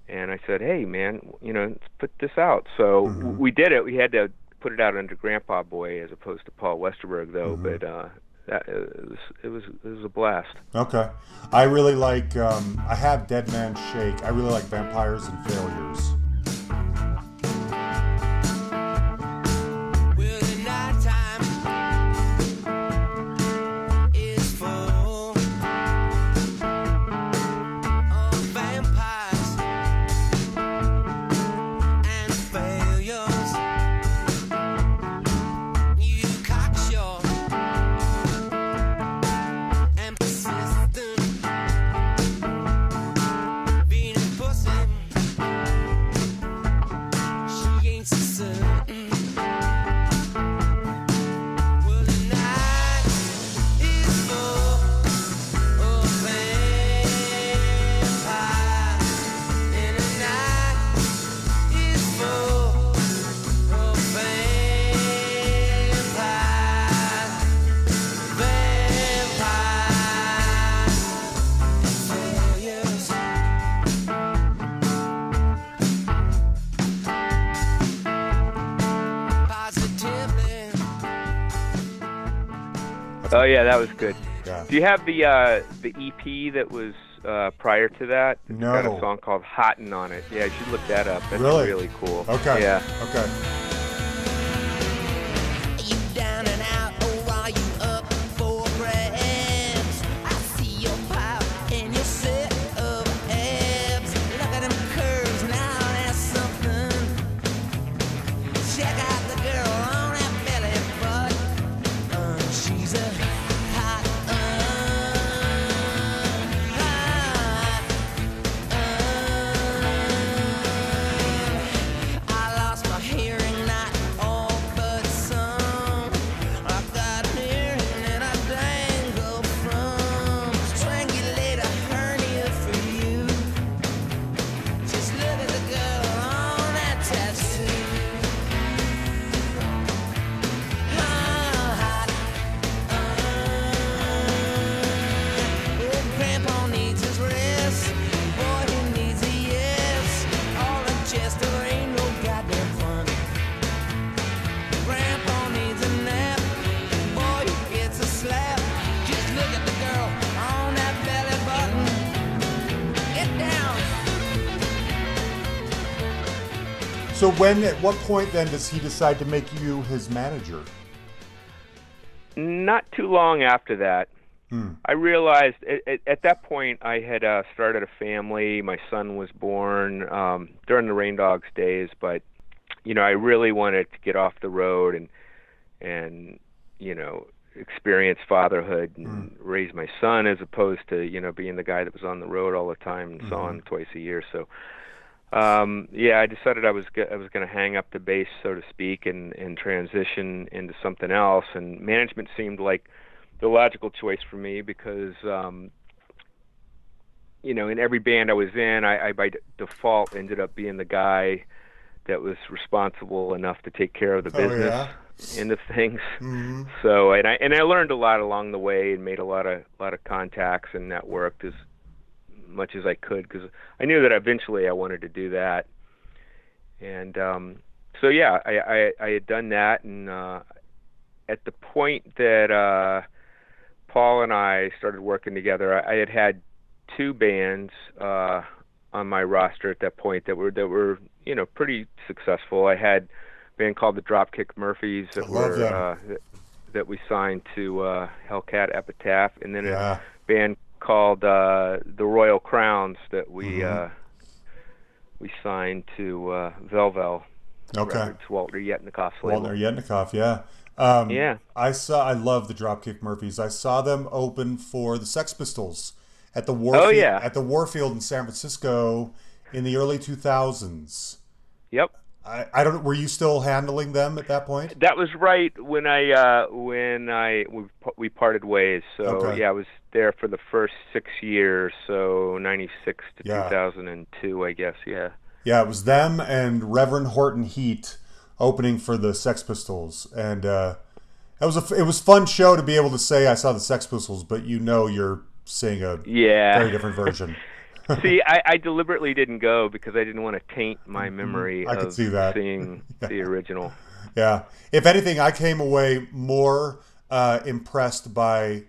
And I said, "Hey, man, you know, let's put this out." So w we did it. We had to put it out under Grandpa Boy as opposed to Paul Westerberg, though. But uh, that it was it was it was a blast. Okay. I really like, um, I have Dead Man Shake. I really like Vampires and Failures. Oh yeah, that was good. Yeah. Do you have the uh, the EP that was uh, prior to that? It's got a song called "Hottin' on it. Yeah, you should look that up. That's Really? really cool. Okay. Yeah. Okay. When at what point then does he decide to make you his manager? Not too long after that, I realized at, at, at that point I had uh, started a family. My son was born um, during the Rain Dogs days, but you know I really wanted to get off the road and and you know experience fatherhood and raise my son as opposed to you know being the guy that was on the road all the time and saw him twice a year. So um, yeah, I decided I was go- I was going to hang up the bass, so to speak, and and transition into something else. And management seemed like the logical choice for me because um, you know in every band I was in, I, I by d- default ended up being the guy that was responsible enough to take care of the Oh, business yeah? end of things. So and I and I learned a lot along the way and made a lot of a lot of contacts and networked as much as I could because I knew that eventually I wanted to do that. And um, so yeah, I, I I had done that, and uh, at the point that uh, Paul and I started working together, I, I had had two bands uh, on my roster at that point that were that were you know pretty successful. I had a band called the Dropkick Murphys that were uh, that, that we signed to uh, Hellcat Epitaph, and then Yeah. a band called uh, the Royal Crowns that we Mm-hmm. uh, we signed to uh, Velvel Okay. Records, Walter Yetnikoff's label. Walter Yetnikoff, yeah. Um, Yeah. I saw. I love the Dropkick Murphys. I saw them open for the Sex Pistols at the Warfield, Oh, yeah. at the Warfield in San Francisco in the early 2000s. Yep. I, I don't. Were you still handling them at that point? That was right when I uh, when I we, we parted ways. So Okay. yeah, I was there for the first six years. So ninety six to Yeah. two thousand and two, I guess. Yeah. Yeah, it was them and Reverend Horton Heat opening for the Sex Pistols, and uh, it was a it was fun show to be able to say I saw the Sex Pistols, but you know you're seeing a Yeah. very different version. See, I, I deliberately didn't go because I didn't want to taint my memory Mm-hmm. I of could see that. seeing the original. Yeah. If anything, I came away more uh, impressed by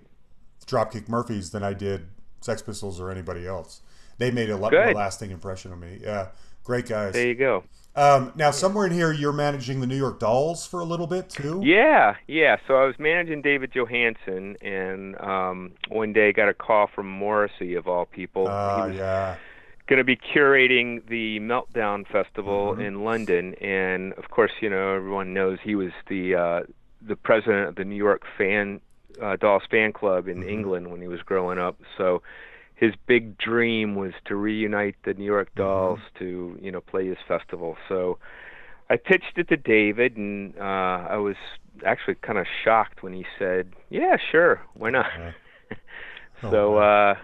Dropkick Murphys than I did Sex Pistols or anybody else. They made a lot more lasting impression on me. Yeah. Great guys. There you go. Um, now, somewhere in here, you're managing the New York Dolls for a little bit too. Yeah, yeah. So I was managing David Johansen, and um, one day got a call from Morrissey of all people. Uh, he was yeah. going to be curating the Meltdown Festival Mm-hmm. in London, and of course, you know everyone knows he was the uh, the president of the New York fan uh, Dolls fan club in Mm-hmm. England when he was growing up. So his big dream was to reunite the New York Mm-hmm. Dolls to you know play his festival. So I pitched it to David, and uh, I was actually kind of shocked when he said, "Yeah, sure, why not." Oh, so wow. uh,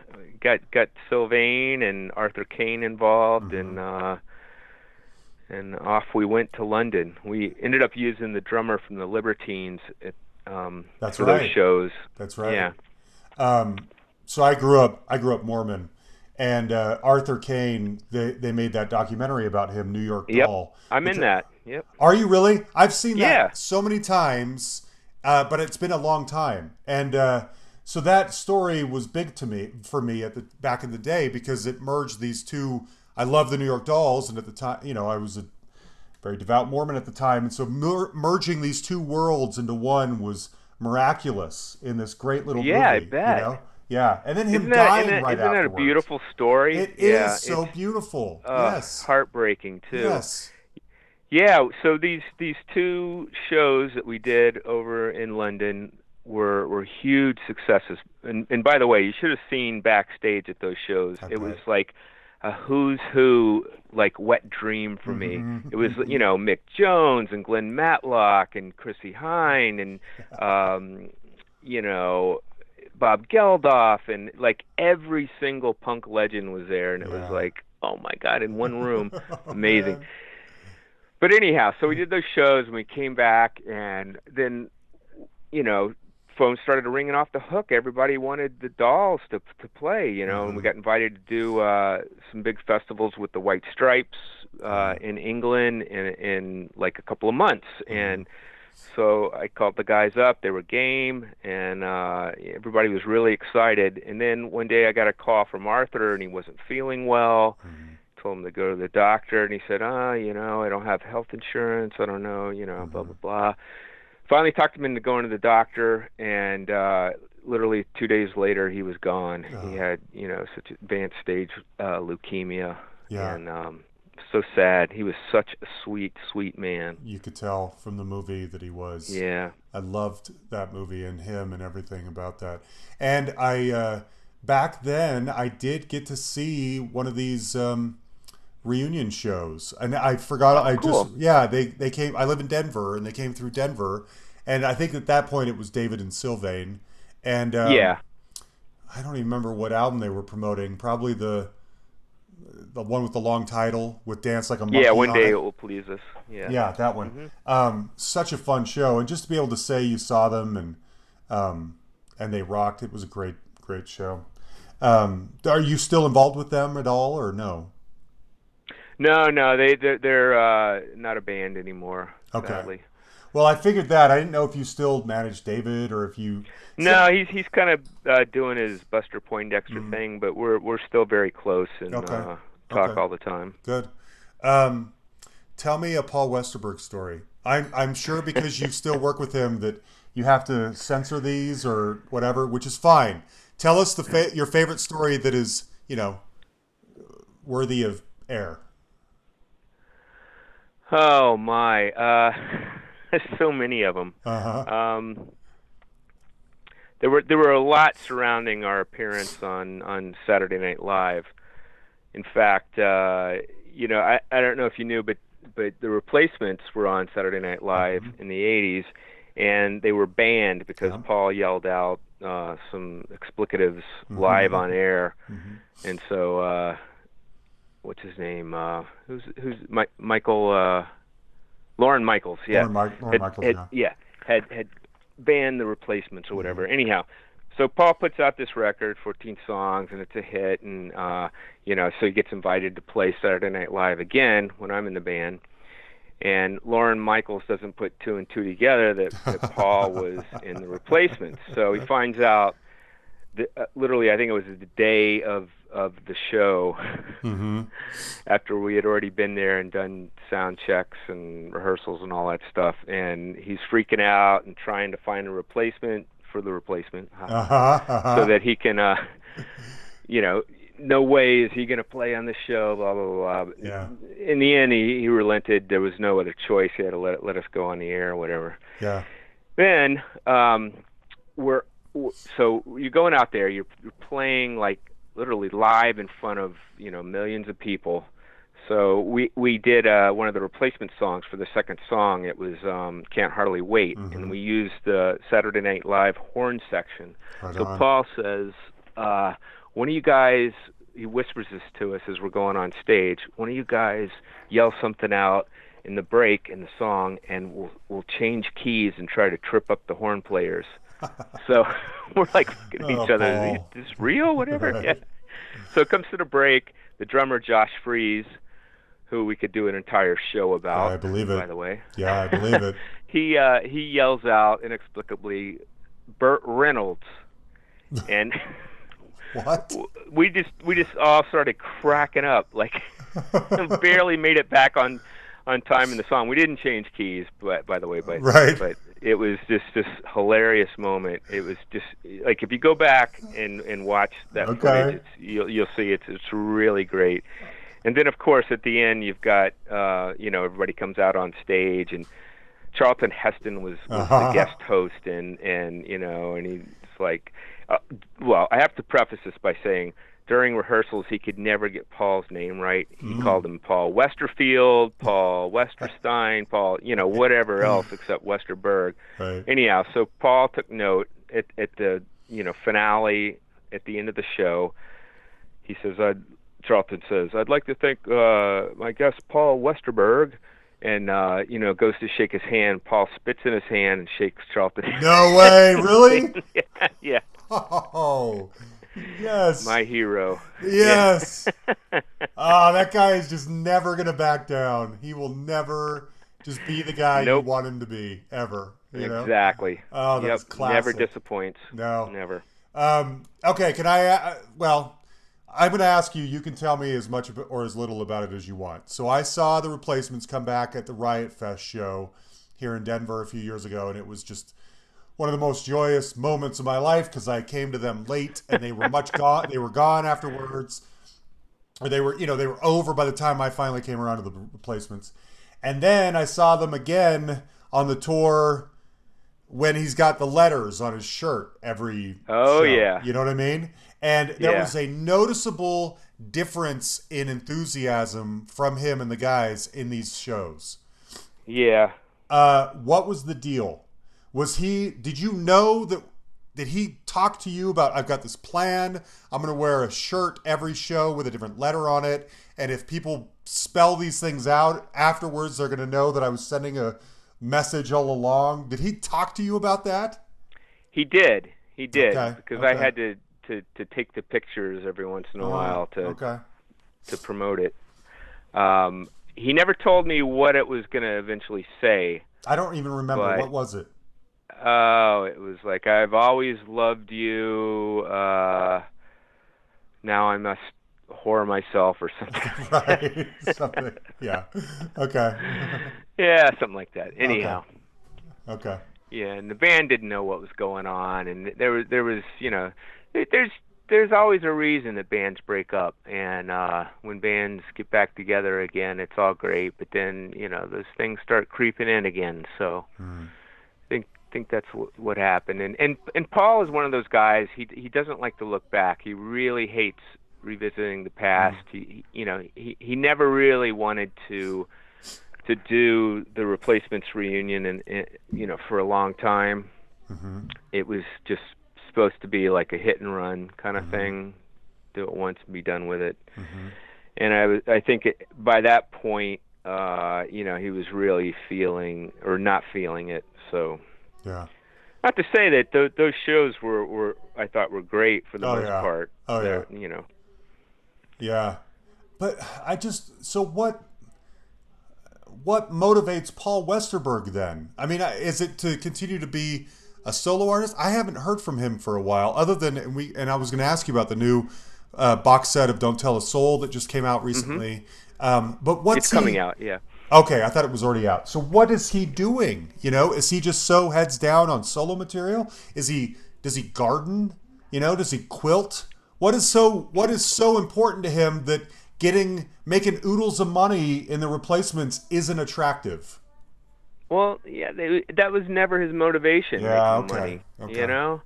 got got Sylvain and Arthur Kane involved, Mm-hmm. and uh, and off we went to London. We ended up using the drummer from the Libertines at, um, That's right. those shows. That's right. Yeah. Um, so I grew up. I grew up Mormon, and uh, Arthur Kane. They they made that documentary about him, New York Yep. Doll. I'm in that. Yep. Are you really? I've seen that Yeah. so many times. uh, but it's been a long time, and uh, so that story was big to me for me at the back in the day because it merged these two. I love the New York Dolls, and at the time, you know, I was a very devout Mormon at the time, and so mer- merging these two worlds into one was miraculous in this great little Yeah, I bet. You know? Yeah, and then him Isn't that, dying isn't that, right isn't that a beautiful story? It is yeah, so it's, beautiful. uh, yes. heartbreaking too. Yes. Yeah, so these these two shows that we did over in London were were huge successes. And and by the way, you should have seen backstage at those shows. I It was like a who's who like wet dream for me. Mm-hmm. It was you know Mick Jones and Glenn Matlock and Chrissie Hynde and um you know Bob Geldof and like every single punk legend was there and it Yeah. was like oh my god in one room Oh, amazing but anyhow, so we did those shows and we came back, and then, you know, phones started ringing off the hook. Everybody wanted the dolls to to play, you know, and we got invited to do uh, some big festivals with the White Stripes uh, in England in in like a couple of months, and so I called the guys up. They were game, and uh, everybody was really excited. And then one day I got a call from Arthur, and he wasn't feeling well told him to go to the doctor and he said, "Ah, you know, I don't have health insurance. I don't know, you know, blah blah blah." Finally talked him into going to the doctor and uh literally 2 days later he was gone. He had, you know, such advanced stage uh leukemia Yeah. and um so sad. He was such a sweet sweet man. You could tell from the movie that he was. Yeah. I loved that movie and him and everything about that. And I uh, back then I did get to see one of these um, reunion shows, and I forgot. I cool. just yeah they they came. I live in Denver, and they came through Denver, and I think at that point it was David and Sylvain, and um, yeah. I don't even remember what album they were promoting. Probably the the one with the long title with "Dance Like a Monkey." Yeah, one on day it. it will please us. Yeah. Yeah, that one. Um, such a fun show, and just to be able to say you saw them and um, and they rocked. It was a great, great show. Um, are you still involved with them at all, or no? No, no, they they're, they're uh not a band anymore, Okay. sadly. Well, I figured that. I didn't know if you still manage David or if you. No, he's he's kind of uh, doing his Buster Poindexter thing, but we're we're still very close and. Okay. uh, talk Okay. all the time. Good. Um, tell me a Paul Westerberg story. I'm I'm sure because you still work with him that you have to censor these or whatever, which is fine. Tell us the fa- your favorite story that is you know worthy of air. Oh my, uh, so many of them. Uh huh. Um, there were there were a lot surrounding our appearance on on Saturday Night Live. In fact, uh, you know, I I don't know if you knew, but but the replacements were on Saturday Night Live in the '80s, and they were banned because Yeah. Paul yelled out uh, some explicatives live on air, and so uh, what's his name? Uh, who's who's Mi- Michael? Uh, Lorne Michaels, yeah, Lorne Mi- Lorne had, Michaels, had- yeah. yeah, had had banned the replacements or whatever. Anyhow, so Paul puts out this record, 14 songs, and it's a hit, and uh, you know, so he gets invited to play Saturday Night Live again when I'm in the band. And Lorne Michaels doesn't put two and two together that, that Paul was in the replacements. So he finds out, that, uh, literally, I think it was the day of of the show, Mm-hmm. after we had already been there and done sound checks and rehearsals and all that stuff. And he's freaking out and trying to find a replacement for the replacement Uh huh. Uh-huh. so that he can, uh, you know, no way is he going to play on the show, blah, blah, blah. Yeah. In the end, he, he relented. There was no other choice. He had to let, let us go on the air or whatever yeah. then um we're so you're going out there you're, you're playing like literally live in front of you know millions of people. So we we did uh one of the replacement songs for the second song. It was um can't hardly wait. And we used the saturday night live horn section. Right so on. paul says uh one of you guys he whispers this to us as we're going on stage one of you guys yell something out in the break in the song and we'll we'll change keys and try to trip up the horn players so we're like looking at Oh, each other is this real whatever yeah so it comes to the break the drummer josh freese who we could do an entire show about. I believe it. By the way, Yeah, I believe it. he uh, he yells out inexplicably, "Burt Reynolds," and What? we just we just all started cracking up. Like barely made it back on on time in the song. We didn't change keys, but by the way, but Right. but it was just this hilarious moment. It was just like if you go back and and watch that Okay. footage, it's, you'll you'll see it's it's really great. And then of course at the end you've got uh, you know everybody comes out on stage and Charlton Heston was, was Uh-huh. the guest host and and you know and he's like uh, well I have to preface this by saying during rehearsals he could never get Paul's name right. He Mm. called him Paul Westerfield, Paul Westerstein, Paul you know whatever else except Westerberg. Right. Anyhow, so Paul took note at at the you know finale at the end of the show. He says, "I'd." Charlton says, "I'd like to thank uh, my guest Paul Westerberg," and uh, you know goes to shake his hand. Paul spits in his hand and shakes Charlton. No way, really? yeah, yeah, Oh, yes. my hero. Yes. oh, that guy is just never going to back down. He will never just be the guy Nope. you want him to be, ever. You know? Exactly. Oh, that's yep. Never disappoints. No. Never. Um, okay, can I? Uh, well, I'm going to ask you. You can tell me as much or as little about it as you want. So I saw the replacements come back at the Riot Fest show here in Denver a few years ago, and it was just one of the most joyous moments of my life because I came to them late and they were much gone. They were gone afterwards, or they were, you know, they were over by the time I finally came around to the replacements. And then I saw them again on the tour when he's got the letters on his shirt every Oh, show. yeah. you know what I mean? And there Yeah. was a noticeable difference in enthusiasm from him and the guys in these shows. Yeah. Uh, what was the deal? Was he? Did you know that? Did he talk to you about? I've got this plan. I'm going to wear a shirt every show with a different letter on it, and if people spell these things out afterwards, they're going to know that I was sending a message all along. Did he talk to you about that? He did. He did Okay, because I had to, to to take the pictures every once in a while to Okay. to promote it. Um, he never told me what it was going to eventually say. I don't even remember what was it. Oh, it was like I've always loved you. Uh, now I must whore myself or something. Right. Something. Yeah. Okay. yeah, something like that. Anyhow, Okay. yeah, and the band didn't know what was going on, and there was there was you know there's there's always a reason that bands break up, and uh, when bands get back together again, it's all great, but then you know those things start creeping in again. So. I think think that's what happened. And and and Paul is one of those guys. He he doesn't like to look back. He really hates revisiting the past. Mm-hmm. He, he you know he he never really wanted to to do the replacements reunion and, and you know for a long time. Mm-hmm. It was just supposed to be like a hit and run kind of mm-hmm. thing. Do it once and be done with it. And I was I think it, by that point uh, you know, he was really feeling or not feeling it. So, Yeah. not to say that th- those shows were, were I thought were great for the Oh, most yeah. part. Oh, They're- You know, Yeah. But I just so what what motivates Paul Westerberg then? I mean, is it to continue to be a solo artist? I haven't heard from him for a while other than and we and I was going to ask you about the new uh, box set of Don't Tell a Soul that just came out recently. Um, but what's it's he- coming out. Yeah. Okay, I thought it was already out. So what is he doing? You know, is he just so heads down on solo material? Is he does he garden? You know, does he quilt? What is so what is so important to him that getting making oodles of money in the replacements isn't attractive? Well, yeah, they, that was never his motivation. Yeah, making okay, money, okay. You know,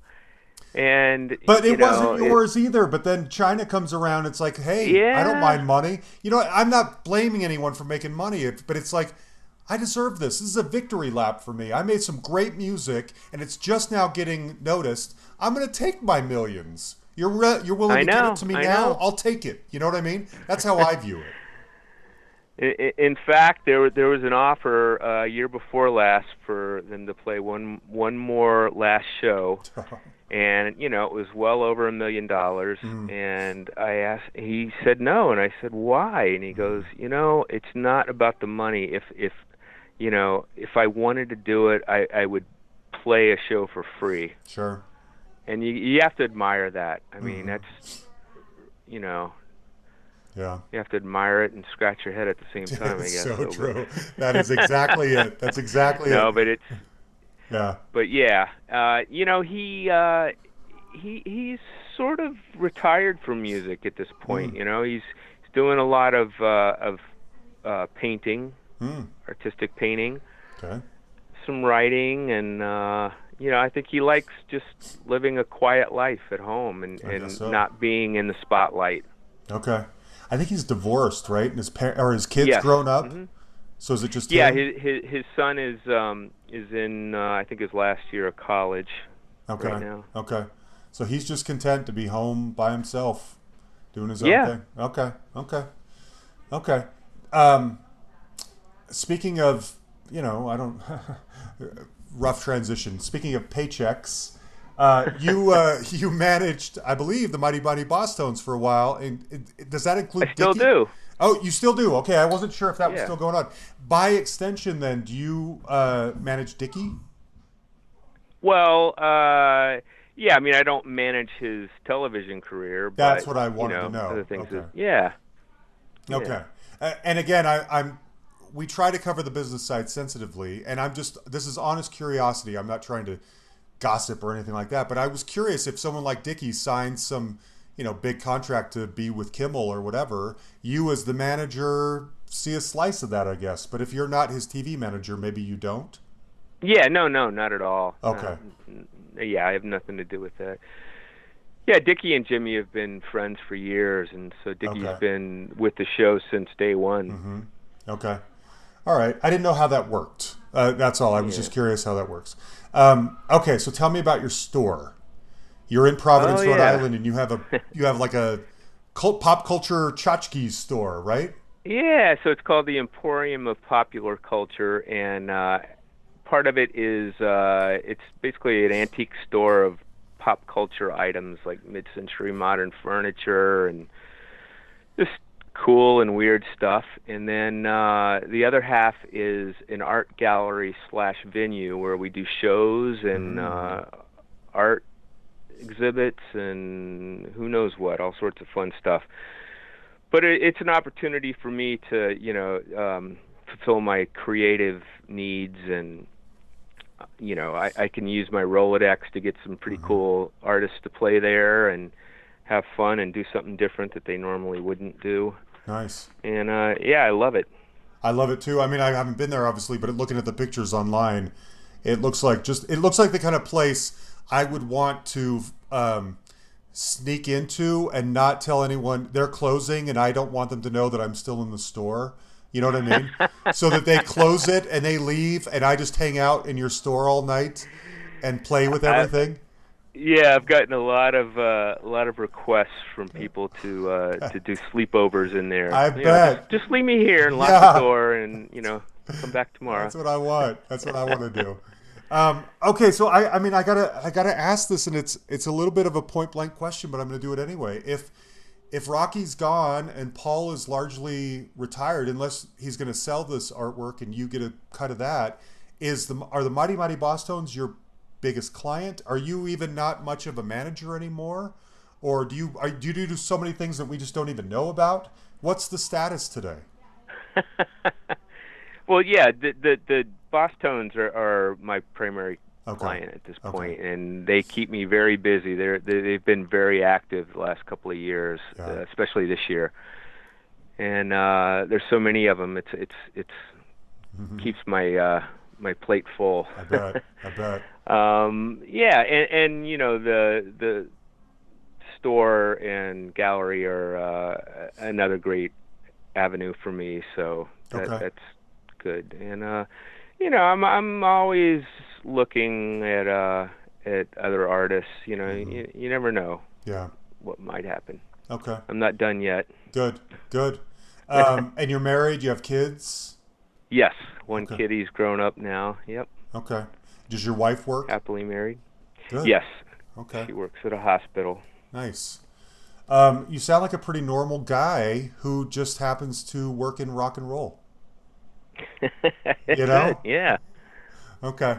and But it wasn't know, it- yours either. But then China comes around. It's like, hey, I don't mind money. You know, I'm not blaming anyone for making money, but it's like, I deserve this. This is a victory lap for me. I made some great music, and it's just now getting noticed. I'm going to take my millions. You're re- you're willing I to give it to me I now? know. I'll take it. You know what I mean? That's how I view it. In fact, there there was an offer uh, a year before last for them to play one one more last show, and you know it was well over a million dollars hmm. and i asked he said no and i said why and he hmm. goes you know it's not about the money if if you know if i wanted to do it i i would play a show for free Sure. and you you have to admire that i mean mm-hmm. that's you know Yeah. you have to admire it and scratch your head at the same time i guess so true. That is exactly it. That's exactly no it. No, but it's Yeah. but yeah, uh, you know he uh, he he's sort of retired from music at this point. You know, he's he's doing a lot of uh, of uh, painting, Hmm. artistic painting, Okay. some writing, and uh, you know I think he likes just living a quiet life at home and, I and so. not being in the spotlight. Okay. I think he's divorced, right? And his par- or his kids Yes. grown up. So is it just Yeah, his his, his son is um, is in uh, I think his last year of college. okay. right now. Okay. So he's just content to be home by himself, doing his Yeah. own thing. Okay. Okay. Okay. Um, speaking of, you know, I don't rough transition. Speaking of paychecks, uh, you uh, you managed, I believe, the Mighty Mighty Bosstones for a while, and it- does that include? I still Dickie? do. Oh, you still do. Okay, I wasn't sure if that was still going on. By extension, then, do you uh, manage Dickie? Well, uh, yeah. I mean, I don't manage his television career. But, That's what I wanted you know, to know. Other things. Okay. is- yeah. Okay. Uh, and again, I, I'm. We try to cover the business side sensitively, and I'm just. This is honest curiosity. I'm not trying to gossip or anything like that. But I was curious if someone like Dickie signed some, you know, big contract to be with Kimmel or whatever. You, as the manager, see a slice of that, I guess. But if you're not his TV manager, maybe you don't. Yeah. No. No. Not at all. Okay. Uh, yeah, I have nothing to do with that. Yeah, Dickie and Jimmy have been friends for years, and so Dickie's Okay. been with the show since day one. Mm-hmm. Okay. All right. I didn't know how that worked. Uh, that's all. I was just curious how that works. Um, okay. So tell me about your store. You're in Providence, Oh, Rhode yeah. Island, and you have a you have like a cult, pop culture tchotchkes store, right? Yeah, so it's called the Emporium of Popular Culture, and uh, part of it is uh, it's basically an antique store of pop culture items like mid-century modern furniture and just cool and weird stuff. And then uh, the other half is an art gallery slash venue where we do shows and uh, art exhibits and who knows what, all sorts of fun stuff but it, it's an opportunity for me to you know um, fulfill my creative needs and you know I, I can use my Rolodex to get some pretty cool artists to play there and have fun and do something different that they normally wouldn't do Nice. and uh, yeah I love it I love it too. I mean, I haven't been there obviously, but looking at the pictures online, it looks like just it looks like the kind of place I would want to um, sneak into and not tell anyone they're closing, and I don't want them to know that I'm still in the store. You know what I mean? so that they close it and they leave, and I just hang out in your store all night and play with everything. yeah I've gotten a lot of uh, a lot of requests from people to uh, to do sleepovers in there I You know, just, just leave me here and lock Yeah. the door and you know come back tomorrow That's what I want. That's what I want to do. Um, okay, so I, I mean, I gotta, I gotta ask this, and it's, it's a little bit of a point blank question, but I'm gonna do it anyway. If, if Roky's gone and Paul is largely retired, unless he's gonna sell this artwork and you get a cut of that, is the are the Mighty Mighty Bosstones your biggest client? Are you even not much of a manager anymore, or do you, are, do you do so many things that we just don't even know about? What's the status today? Well, yeah, the the, the Boss Tones are, are my primary Okay. client at this Okay. point, and they keep me very busy. They're they, they've been very active the last couple of years, Yeah. uh, especially this year. And uh, there's so many of them. It's it's it's keeps my uh, my plate full. I bet, I bet. um, yeah, and, and you know the the store and gallery are uh, another great avenue for me. So that, Okay. that's good. And uh, you know, I'm I'm always looking at uh, at other artists. You know, Mm-hmm. you, you never know Yeah. what might happen. Okay. I'm not done yet. Good, good. Um, and you're married. You have kids. Yes, one Okay. kitty's grown up now. Yep, Okay. Does your wife work? happily married. Good. Yes, Okay. She works at a hospital. Nice. Um, you sound like a pretty normal guy who just happens to work in rock and roll. You know? yeah. Okay.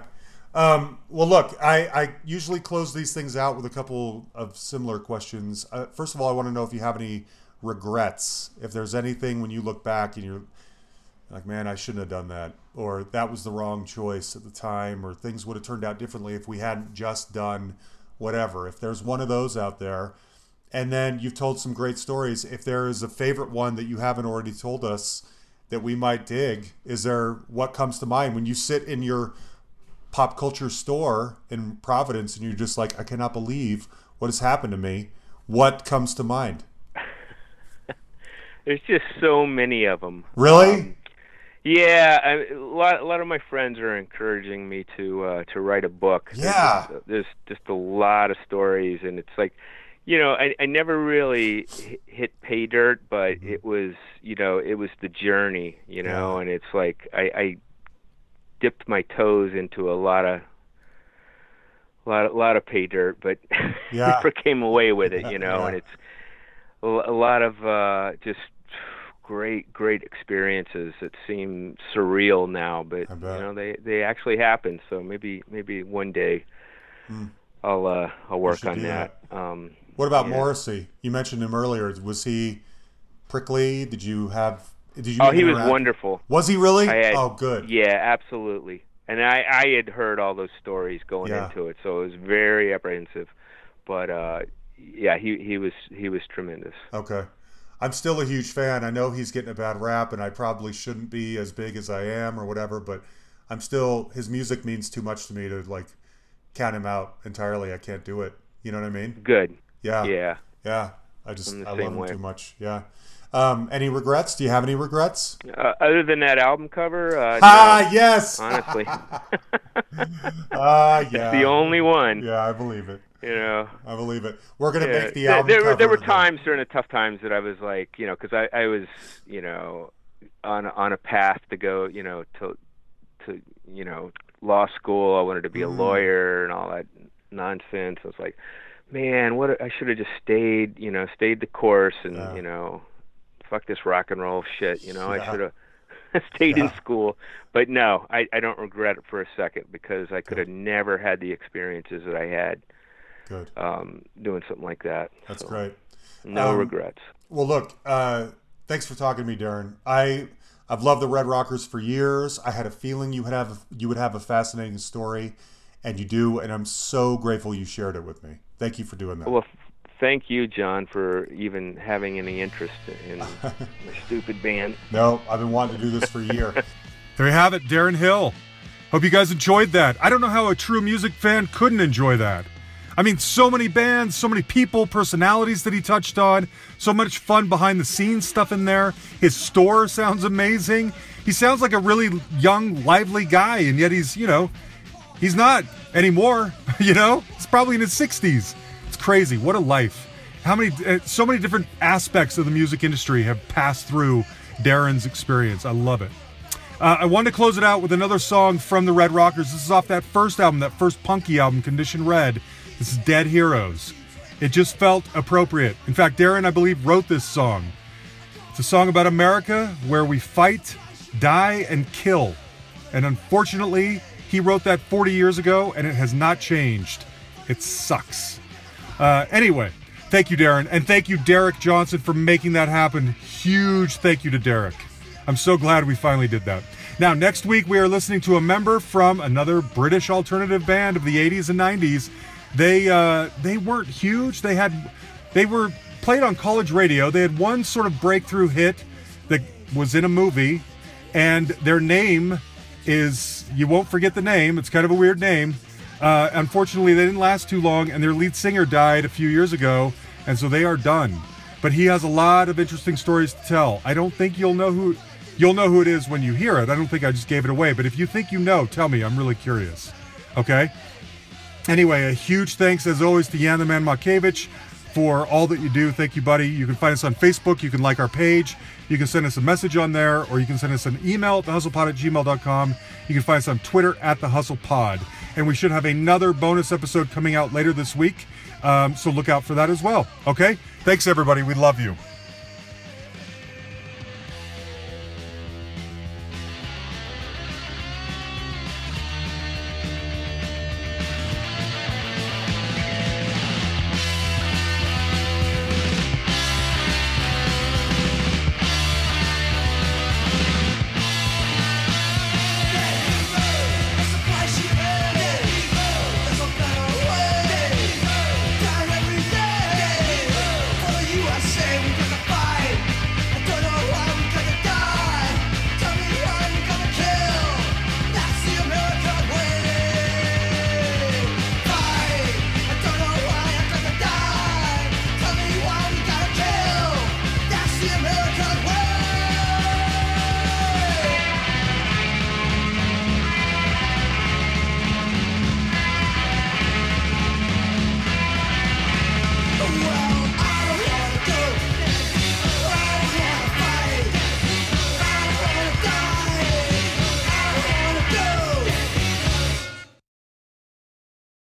Um, well, look, I, I usually close these things out with a couple of similar questions. Uh, first of all, I want to know if you have any regrets. If there's anything when you look back and you're like, man, I shouldn't have done that, or that was the wrong choice at the time, or things would have turned out differently if we hadn't just done whatever. If there's one of those out there, and then you've told some great stories. If there is a favorite one that you haven't already told us that we might dig, is there what comes to mind when you sit in your pop culture store in Providence and you're just like, I cannot believe what has happened to me? What comes to mind? There's just so many of them. Really? Yeah, I, a lot a lot of my friends are encouraging me to uh, to write a book. There's Yeah. just- there's just a lot of stories, and it's like, you know, I I never really hit, pay dirt, but it was you know it was the journey, you know, Yeah. and it's like I, I dipped my toes into a lot of. A lot, a lot of pay dirt, but Yeah. never came away with it, you know. Yeah. And it's a, a lot of uh, just great, great experiences that seem surreal now, but you know they they actually happen. So maybe maybe one day I'll uh, I'll work Hmm. on do that. Um, What about Yeah. Morrissey? You mentioned him earlier. Was he prickly? Did you have? Did you? oh, he was wonderful. Was he really? Had, oh, good. Yeah, absolutely. And I I had heard all those stories going Yeah. into it, so it was very apprehensive. But uh, yeah, he he was he was tremendous. Okay. I'm still a huge fan. I know he's getting a bad rap, and I probably shouldn't be as big as I am or whatever, but I'm still, his music means too much to me to like count him out entirely. I can't do it. You know what I mean? Good. Yeah. Yeah. Yeah. I just, I love him way. too much. Yeah. Um, any regrets? Do you have any regrets? Uh, other than that album cover, uh, Ah, no, yes. honestly, Ah, yeah. the only one. Yeah, I believe it. You know. I believe it. We're gonna Yeah, make the album. there, were- there were times during the tough times that I was like, you know, because I, I was, you know, on on a path to go, you know, to to you know law school. I wanted to be a Mm. lawyer and all that nonsense. I was like, man, what I should have just stayed, you know, stayed the course and Yeah. you know, fuck this rock and roll shit. You know, Yeah. I should have. stayed in school but no I, I don't regret it for a second because i could have never had the experiences that i had Good. um, doing something like that. That's So, great. No Um, regrets. Well, look, uh, thanks for talking to me, Darren. I I've loved the Red Rockers for years. I had a feeling you would have you would have a fascinating story, and you do. And I'm so grateful you shared it with me. Thank you for doing that. Well, thank you, John, for even having any interest in my stupid band. no, I've been wanting to do this for a year. There you have it, Darren Hill. Hope you guys enjoyed that. I don't know how a true music fan couldn't enjoy that. I mean, so many bands, so many people, personalities that he touched on, so much fun behind the scenes stuff in there. His store sounds amazing. He sounds like a really young, lively guy, and yet he's, you know, he's not anymore, you know? He's probably in his 60s. It's crazy. What a life. How many, uh, so many different aspects of the music industry have passed through Darren's experience. I love it. Uh, I wanted to close it out with another song from the Red Rockers. This is off that first album, that first punky album, Condition Red. This is Dead Heroes. It just felt appropriate. In fact, Darren, I believe, wrote this song. It's a song about America where we fight, die, and kill. And unfortunately, he wrote that 40 years ago, and it has not changed. It sucks. Uh, anyway, thank you, Darren. And thank you, Derek Johnson, for making that happen. Huge thank you to Derek. I'm so glad we finally did that. Now, next week, we are listening to a member from another British alternative band of the 80s and 90s. They uh, they weren't huge. They had they were played on college radio. They had one sort of breakthrough hit that was in a movie, and their name is you won't forget the name. It's kind of a weird name. Uh, unfortunately, they didn't last too long, and their lead singer died a few years ago, and so they are done. But he has a lot of interesting stories to tell. I don't think you'll know who you'll know who it is when you hear it. I don't think I just gave it away, but if you think you know, tell me. I'm really curious. Okay. Anyway, a huge thanks as always to the Makevich for all that you do. Thank you, buddy. You can find us on Facebook. You can like our page. You can send us a message on there, or you can send us an email at thehustlepod at gmail.com. You can find us on Twitter at the Hustle Pod. And we should have another bonus episode coming out later this week. Um, so look out for that as well. Okay? Thanks, everybody. We love you.